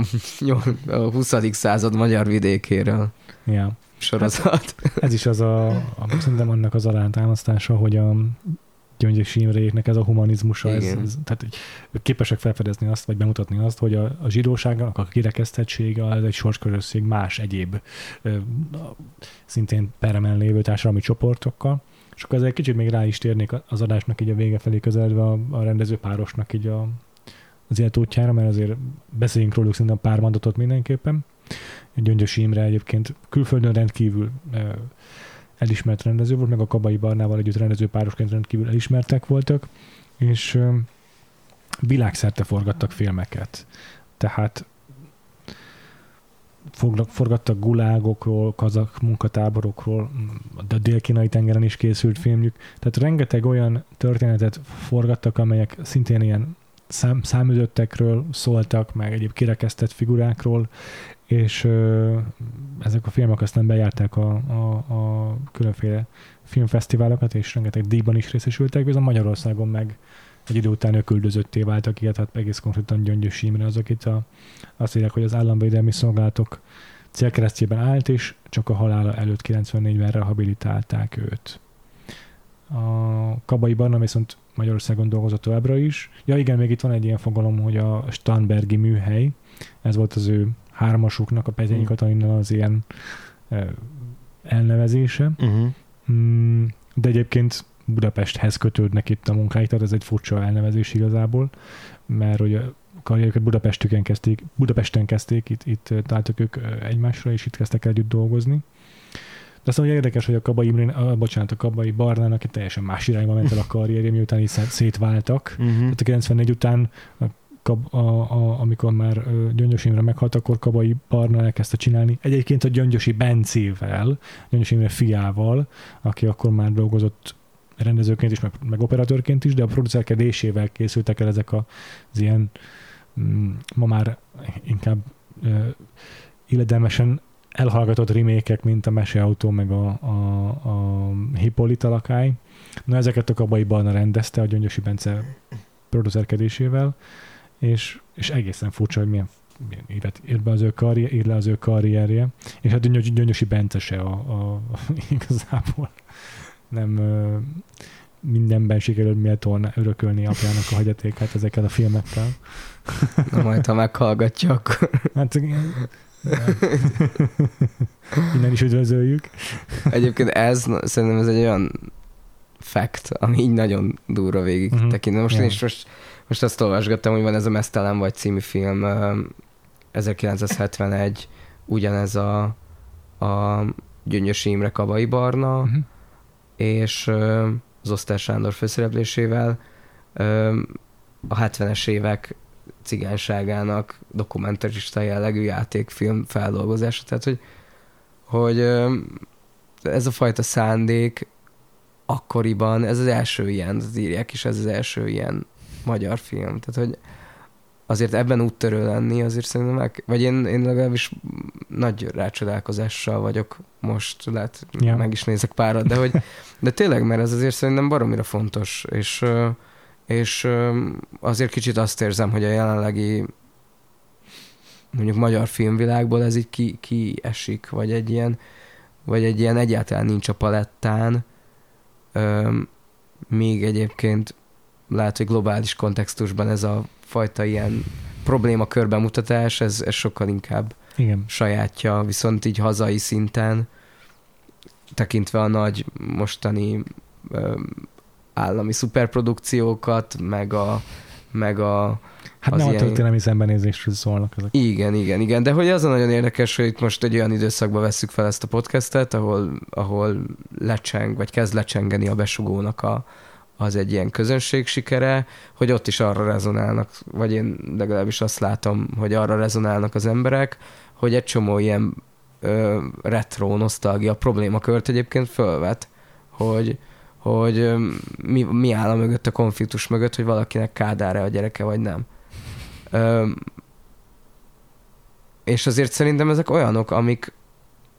a 20. század magyar vidékéről ja. Sorozat. Hát, ez is az a, a szerintem annak az alátámasztása, hogy a Gyöngyös Imréknek ez a humanizmusa, ez, ez, tehát képesek felfedezni azt, vagy bemutatni azt, hogy a, a zsidóságnak a kirekesztettsége az egy sorskörösség más egyéb ö, szintén peremen lévő társadalmi csoportokkal, és akkor ezzel egy kicsit még rá is térnék az adásnak így a vége felé közeledve a, a rendezőpárosnak így a, az életútjára, mert azért beszéljünk róluk szerintem pár mondatot mindenképpen. Gyöngyös Imre egyébként külföldön rendkívül elismert rendező volt, meg a Kabai Barnával együtt rendező párosként rendkívül elismertek voltak, és világszerte forgattak filmeket. Tehát forgattak gulágokról, kazak munkatáborokról, a dél-kínai tengeren is készült filmjük. Tehát rengeteg olyan történetet forgattak, amelyek szintén ilyen szám, számüzöttekről szóltak, meg egyéb kirekesztett figurákról, és ö, ezek a filmek aztán bejárták a, a, a különféle filmfesztiválokat, és rengeteg díjban is részesültek, viszont Magyarországon meg egy idő után öküldözötté váltak, ilyet, hát egész konkrétan Gyöngyös Imre az, akit a, azt írják, hogy az államvédelmi szolgálatok célkeresztjében állt, és csak a halála előtt 94-ben rehabilitálták őt. A Kabai Barna viszont Magyarországon dolgozott továbbra is. Ja igen, még itt van egy ilyen fogalom, hogy a Stanbergi műhely, ez volt az ő hármasuknak, a Petényi mm. Katalinnal az ilyen elnevezése. Uh-huh. De egyébként Budapesthez kötődnek itt a munkáik, tehát ez egy furcsa elnevezés igazából, mert hogy a karrierüket Budapestüken kezdték, Budapesten kezdték, itt, itt találtak ők egymásra, és itt kezdtek együtt dolgozni. De aztán ugye érdekes, hogy a Kabai Imrén, a, bocsánat, a Kabai Barnának egy teljesen más irányba ment el a karrierje, miután is szétváltak. Uh-huh. Tehát a 94 után a, a, a, amikor már Gyöngyös Imre meghalt, akkor Kabai Barna elkezdte csinálni. Egyébként a Gyöngyösi Bencével, Gyöngyös Imre fiával, aki akkor már dolgozott rendezőként is, meg, meg operatőrként is, de a producerkedésével készültek el ezek az ilyen mm, ma már inkább illedelmesen elhallgatott remékek, mint a Meseautó, meg a, a, a Hippolyta lakály. Na ezeket a Kabai Barna rendezte a Gyöngyösi Bence producerkedésével, és, és egészen furcsa, hogy milyen évet írt, be az ő karrier, írt le az ő karrierje, és hát Gyöngyösi, Gyöngyösi Bence se a, a, igazából nem mindenben sikerült méltóan örökölni apjának a hagyatékát ezekkel a filmekkel. Na majd, ha meghallgatja, akkor... Hát igen. Innen is üdvözöljük. Egyébként ez, szerintem ez egy olyan fact, ami így nagyon durva végig uh-huh. tekintve. Most yeah. én is most, most azt olvasgattam, hogy van ez a Mesztelen vagy című film, 1971, ugyanez a, a Gyöngyösi Imre Kabai Barna, uh-huh. és az Osztár Sándor főszereplésével a 70-es évek cigányságának dokumentarista jellegű játékfilm feldolgozása. Tehát, hogy, hogy ez a fajta szándék akkoriban, ez az első ilyen, az írják is, ez az első ilyen magyar film. Tehát, hogy azért ebben úttörő lenni, azért szerintem meg, vagy én, én legalábbis nagy rácsodálkozással vagyok most, lehet ja. meg is nézek párat, de hogy, de tényleg, mert ez azért szerintem baromira fontos, és, és azért kicsit azt érzem, hogy a jelenlegi mondjuk magyar filmvilágból ez így ki, ki esik, vagy egy ilyen, vagy egy ilyen egyáltalán nincs a palettán, még egyébként lehet, hogy globális kontextusban ez a fajta ilyen probléma körbemutatás, ez, ez sokkal inkább Igen. sajátja, viszont így hazai szinten, tekintve a nagy mostani ö, állami szuperprodukciókat, meg a, meg a Hát nem ilyen... a történelmi szembenézésről szólnak ezek. Igen, igen, igen, de hogy az a nagyon érdekes, hogy itt most egy olyan időszakban vesszük fel ezt a podcastet, ahol, ahol lecseng, vagy kezd lecsengeni a besugónak a, az egy ilyen közönség sikere, hogy ott is arra rezonálnak, vagy én legalábbis azt látom, hogy arra rezonálnak az emberek, hogy egy csomó ilyen ö, retro nosztalgia problémakört egyébként fölvet, hogy, hogy ö, mi, mi áll a mögött a konfliktus mögött, hogy valakinek kádára a gyereke, vagy nem. Ö, és azért szerintem ezek olyanok, amik,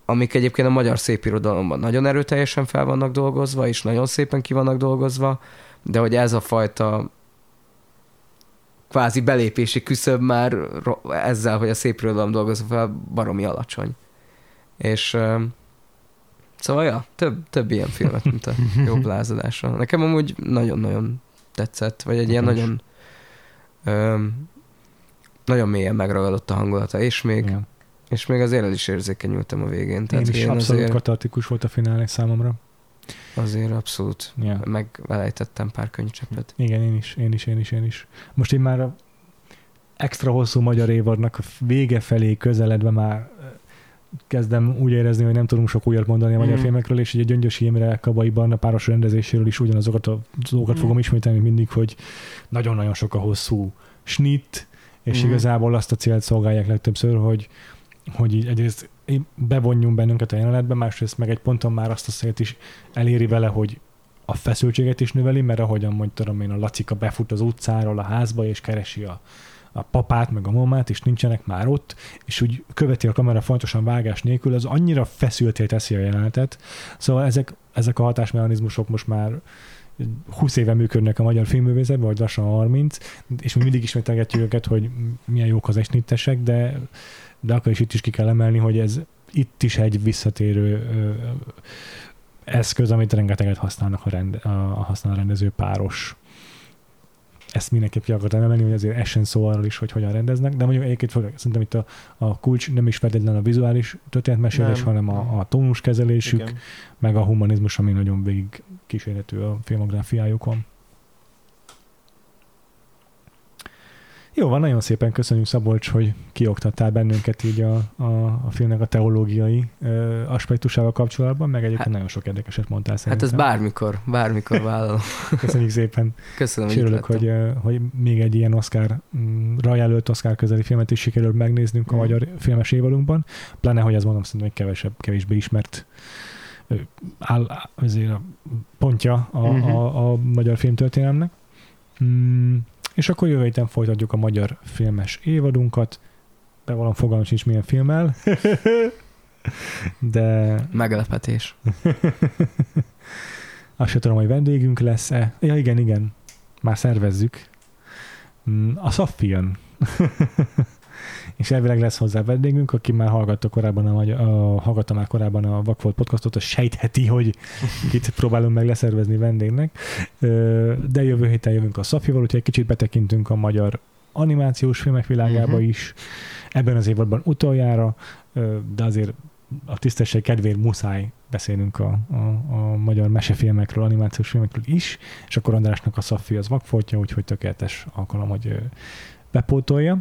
amik egyébként a magyar szépirodalomban nagyon erőteljesen fel vannak dolgozva, és nagyon szépen ki vannak dolgozva, de hogy ez a fajta kvázi belépési küszöb már ezzel, hogy a szépirodalom dolgozva fel, baromi alacsony. És szóval ja, több, több ilyen filmet, mint a jobb lázadása. Nekem amúgy nagyon-nagyon tetszett, vagy egy ilyen nagyon nagyon mélyen megragadott a hangulata, és még ja és még azért el is érzékenyültem a végén. Tehát én is én abszolút azért, katartikus volt a finálé számomra. Azért abszolút ja. megvelejtettem pár könyvcsepet. Igen, én is, én is, én is, én is. Most én már a extra hosszú magyar évadnak a vége felé közeledve már kezdem úgy érezni, hogy nem tudunk sok újat mondani a magyar mm. filmekről, és ugye Gyöngyösi Imre Kabai Barna páros rendezéséről is ugyanazokat a dolgokat mm. fogom ismételni mindig, hogy nagyon-nagyon sok a hosszú snit, és mm. igazából azt a célt szolgálják legtöbbször, hogy, hogy így egyrészt bevonjunk bennünket a jelenetbe, másrészt meg egy ponton már azt a szélt is eléri vele, hogy a feszültséget is növeli, mert ahogyan mondtam én, a Lacika befut az utcáról a házba, és keresi a, a papát, meg a mamát, és nincsenek már ott, és úgy követi a kamera fontosan vágás nélkül, az annyira feszülté teszi a jelenetet. Szóval ezek, ezek a hatásmechanizmusok most már 20 éve működnek a magyar filmművészetben, vagy lassan 30, és mi mindig ismételgetjük őket, hogy milyen jók az esnittesek, de de akkor is itt is ki kell emelni, hogy ez itt is egy visszatérő eszköz, amit rengeteget használnak a, rend, a, a használ a rendező páros. Ezt mindenképp ki akartam emelni, hogy azért essen szó arról is, hogy hogyan rendeznek, de mondjuk egyébként szerintem itt a, a kulcs nem is feltétlenül a vizuális történetmesélés, nem. hanem a, a tónuskezelésük, Igen. meg a humanizmus, ami nagyon végig kísérlető a filmográfiájukon. Jó van, nagyon szépen köszönjük Szabolcs, hogy kioktattál bennünket így a, a, a filmnek a teológiai ö, aspektusával kapcsolatban, meg egyébként hát, nagyon sok érdekeset mondtál szerintem. Hát ez bármikor, bármikor vállalom. Köszönjük szépen. Köszönöm, örülök, hogy, hogy még egy ilyen Oscar, mm, jelölt Oscar közeli filmet is sikerült megnéznünk mm. a magyar filmes évadunkban, pláne, hogy ez mondom szerintem egy kevesebb, kevésbé ismert áll, azért a pontja a, mm-hmm. a, a magyar filmtörténelmnek. Mm, és akkor jövő héten folytatjuk a magyar filmes évadunkat. Bevallom fogalmam sincs milyen filmmel. De... Meglepetés. Azt sem tudom, hogy vendégünk lesz-e. Ja, igen, igen. Már szervezzük. Mm, a Szaffian. és elvileg lesz hozzá vendégünk, aki már hallgatta korábban a, a, hallgatta már korábban a Vakfolt podcastot, az sejtheti, hogy kit próbálunk meg leszervezni vendégnek. De jövő héten jövünk a Szafival, úgyhogy egy kicsit betekintünk a magyar animációs filmek világába uh-huh. is. Ebben az évadban utoljára, de azért a tisztesség kedvéért muszáj beszélnünk a, a, a magyar mesefilmekről, animációs filmekről is, és akkor Andrásnak a Szafi az vakfoltja, úgyhogy tökéletes alkalom, hogy bepótolja.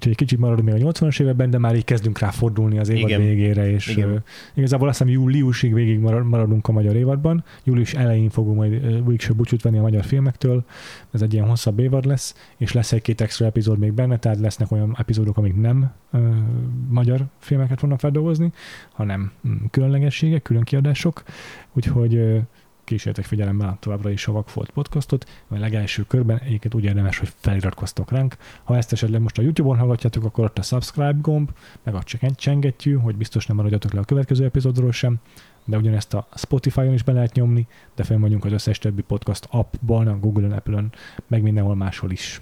Úgyhogy egy kicsit maradunk még a 80-as években, de már így kezdünk rá fordulni az évad Igen. végére, és Igen. Uh, igazából azt hiszem júliusig végig maradunk a magyar évadban. Július elején fogunk majd végső búcsút venni a magyar filmektől, ez egy ilyen hosszabb évad lesz, és lesz egy-két extra epizód még benne, tehát lesznek olyan epizódok, amik nem uh, magyar filmeket fognak feldolgozni, hanem um, különlegességek, külön kiadások, úgyhogy uh, kísértek figyelemmel továbbra is a Vakfolt podcastot, a legelső körben egyébként úgy érdemes, hogy feliratkoztok ránk. Ha ezt esetleg most a YouTube-on hallgatjátok, akkor ott a subscribe gomb, meg a csengettyű, hogy biztos nem maradjatok le a következő epizódról sem, de ugyanezt a Spotify-on is be lehet nyomni, de fenn vagyunk az összes többi podcast appban, a Google-on, Apple-on, meg mindenhol máshol is.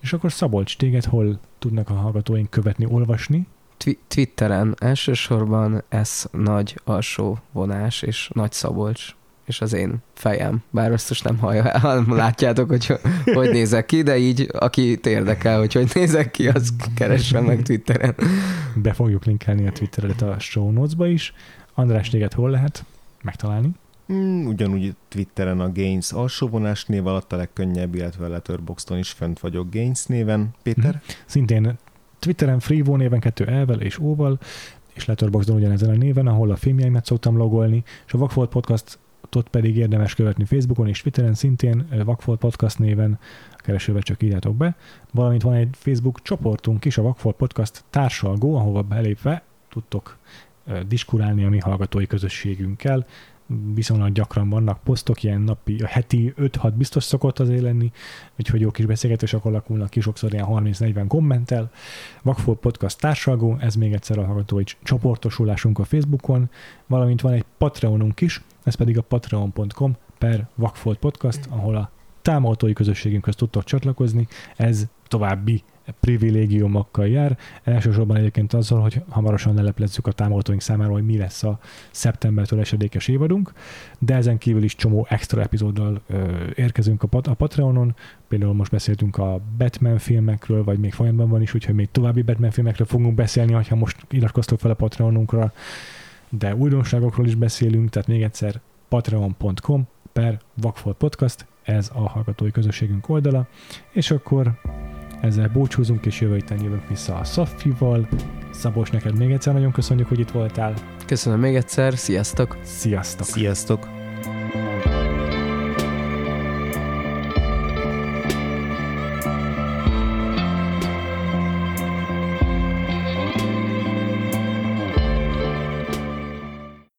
És akkor Szabolcs, téged hol tudnak a hallgatóink követni, olvasni? Twitteren elsősorban ez nagy alsó vonás és nagy Szabolcs és az én fejem. Bár azt most nem hallja, hanem látjátok, hogy hogy nézek ki, de így, aki érdekel, hogy hogy nézek ki, az keressen meg Twitteren. Be fogjuk linkelni a Twitteredet a show notes-ba is. András, téged hol lehet megtalálni? Mm, ugyanúgy Twitteren a Gains alsóvonás név alatt a legkönnyebb, illetve a Letterboxdon is fent vagyok Gains néven. Péter? Mm. Szintén Twitteren Freevo néven, kettő elvel és óval, és Letterboxdon ugyanezen a néven, ahol a filmjeimet szoktam logolni, és a Vagfolt Podcast ott pedig érdemes követni Facebookon és Twitteren szintén, Vakfolt Podcast néven, a keresőbe csak írjátok be, valamint van egy Facebook csoportunk is, a Vakfolt Podcast társalgó, ahova belépve tudtok diskurálni a mi hallgatói közösségünkkel, viszonylag gyakran vannak posztok, ilyen napi, a heti 5-6 biztos szokott azért lenni, úgyhogy jó kis beszélgetések alakulnak ki, sokszor ilyen 30-40 kommentel. Vakfolt Podcast társalgó, ez még egyszer a hallgatói csoportosulásunk a Facebookon, valamint van egy Patreonunk is, ez pedig a patreon.com per Vakfolt Podcast, ahol a támogatói közösségünkhöz tudtok csatlakozni, ez további privilégiumokkal jár. Elsősorban egyébként azzal, hogy hamarosan leleplezzük a támogatóink számára, hogy mi lesz a szeptembertől esedékes évadunk, de ezen kívül is csomó extra epizóddal ö, érkezünk a, pat- a Patreonon, például most beszéltünk a Batman filmekről, vagy még folyamatban van is, úgyhogy még további Batman filmekről fogunk beszélni, ha most iratkoztok fel a Patreonunkra, de újdonságokról is beszélünk, tehát még egyszer patreon.com per Vakfolt Podcast, ez a hallgatói közösségünk oldala, és akkor ezzel búcsúzunk, és jövő héten jövünk vissza a Szafival. Szabos, neked még egyszer nagyon köszönjük, hogy itt voltál. Köszönöm még egyszer, sziasztok! Sziasztok! Sziasztok!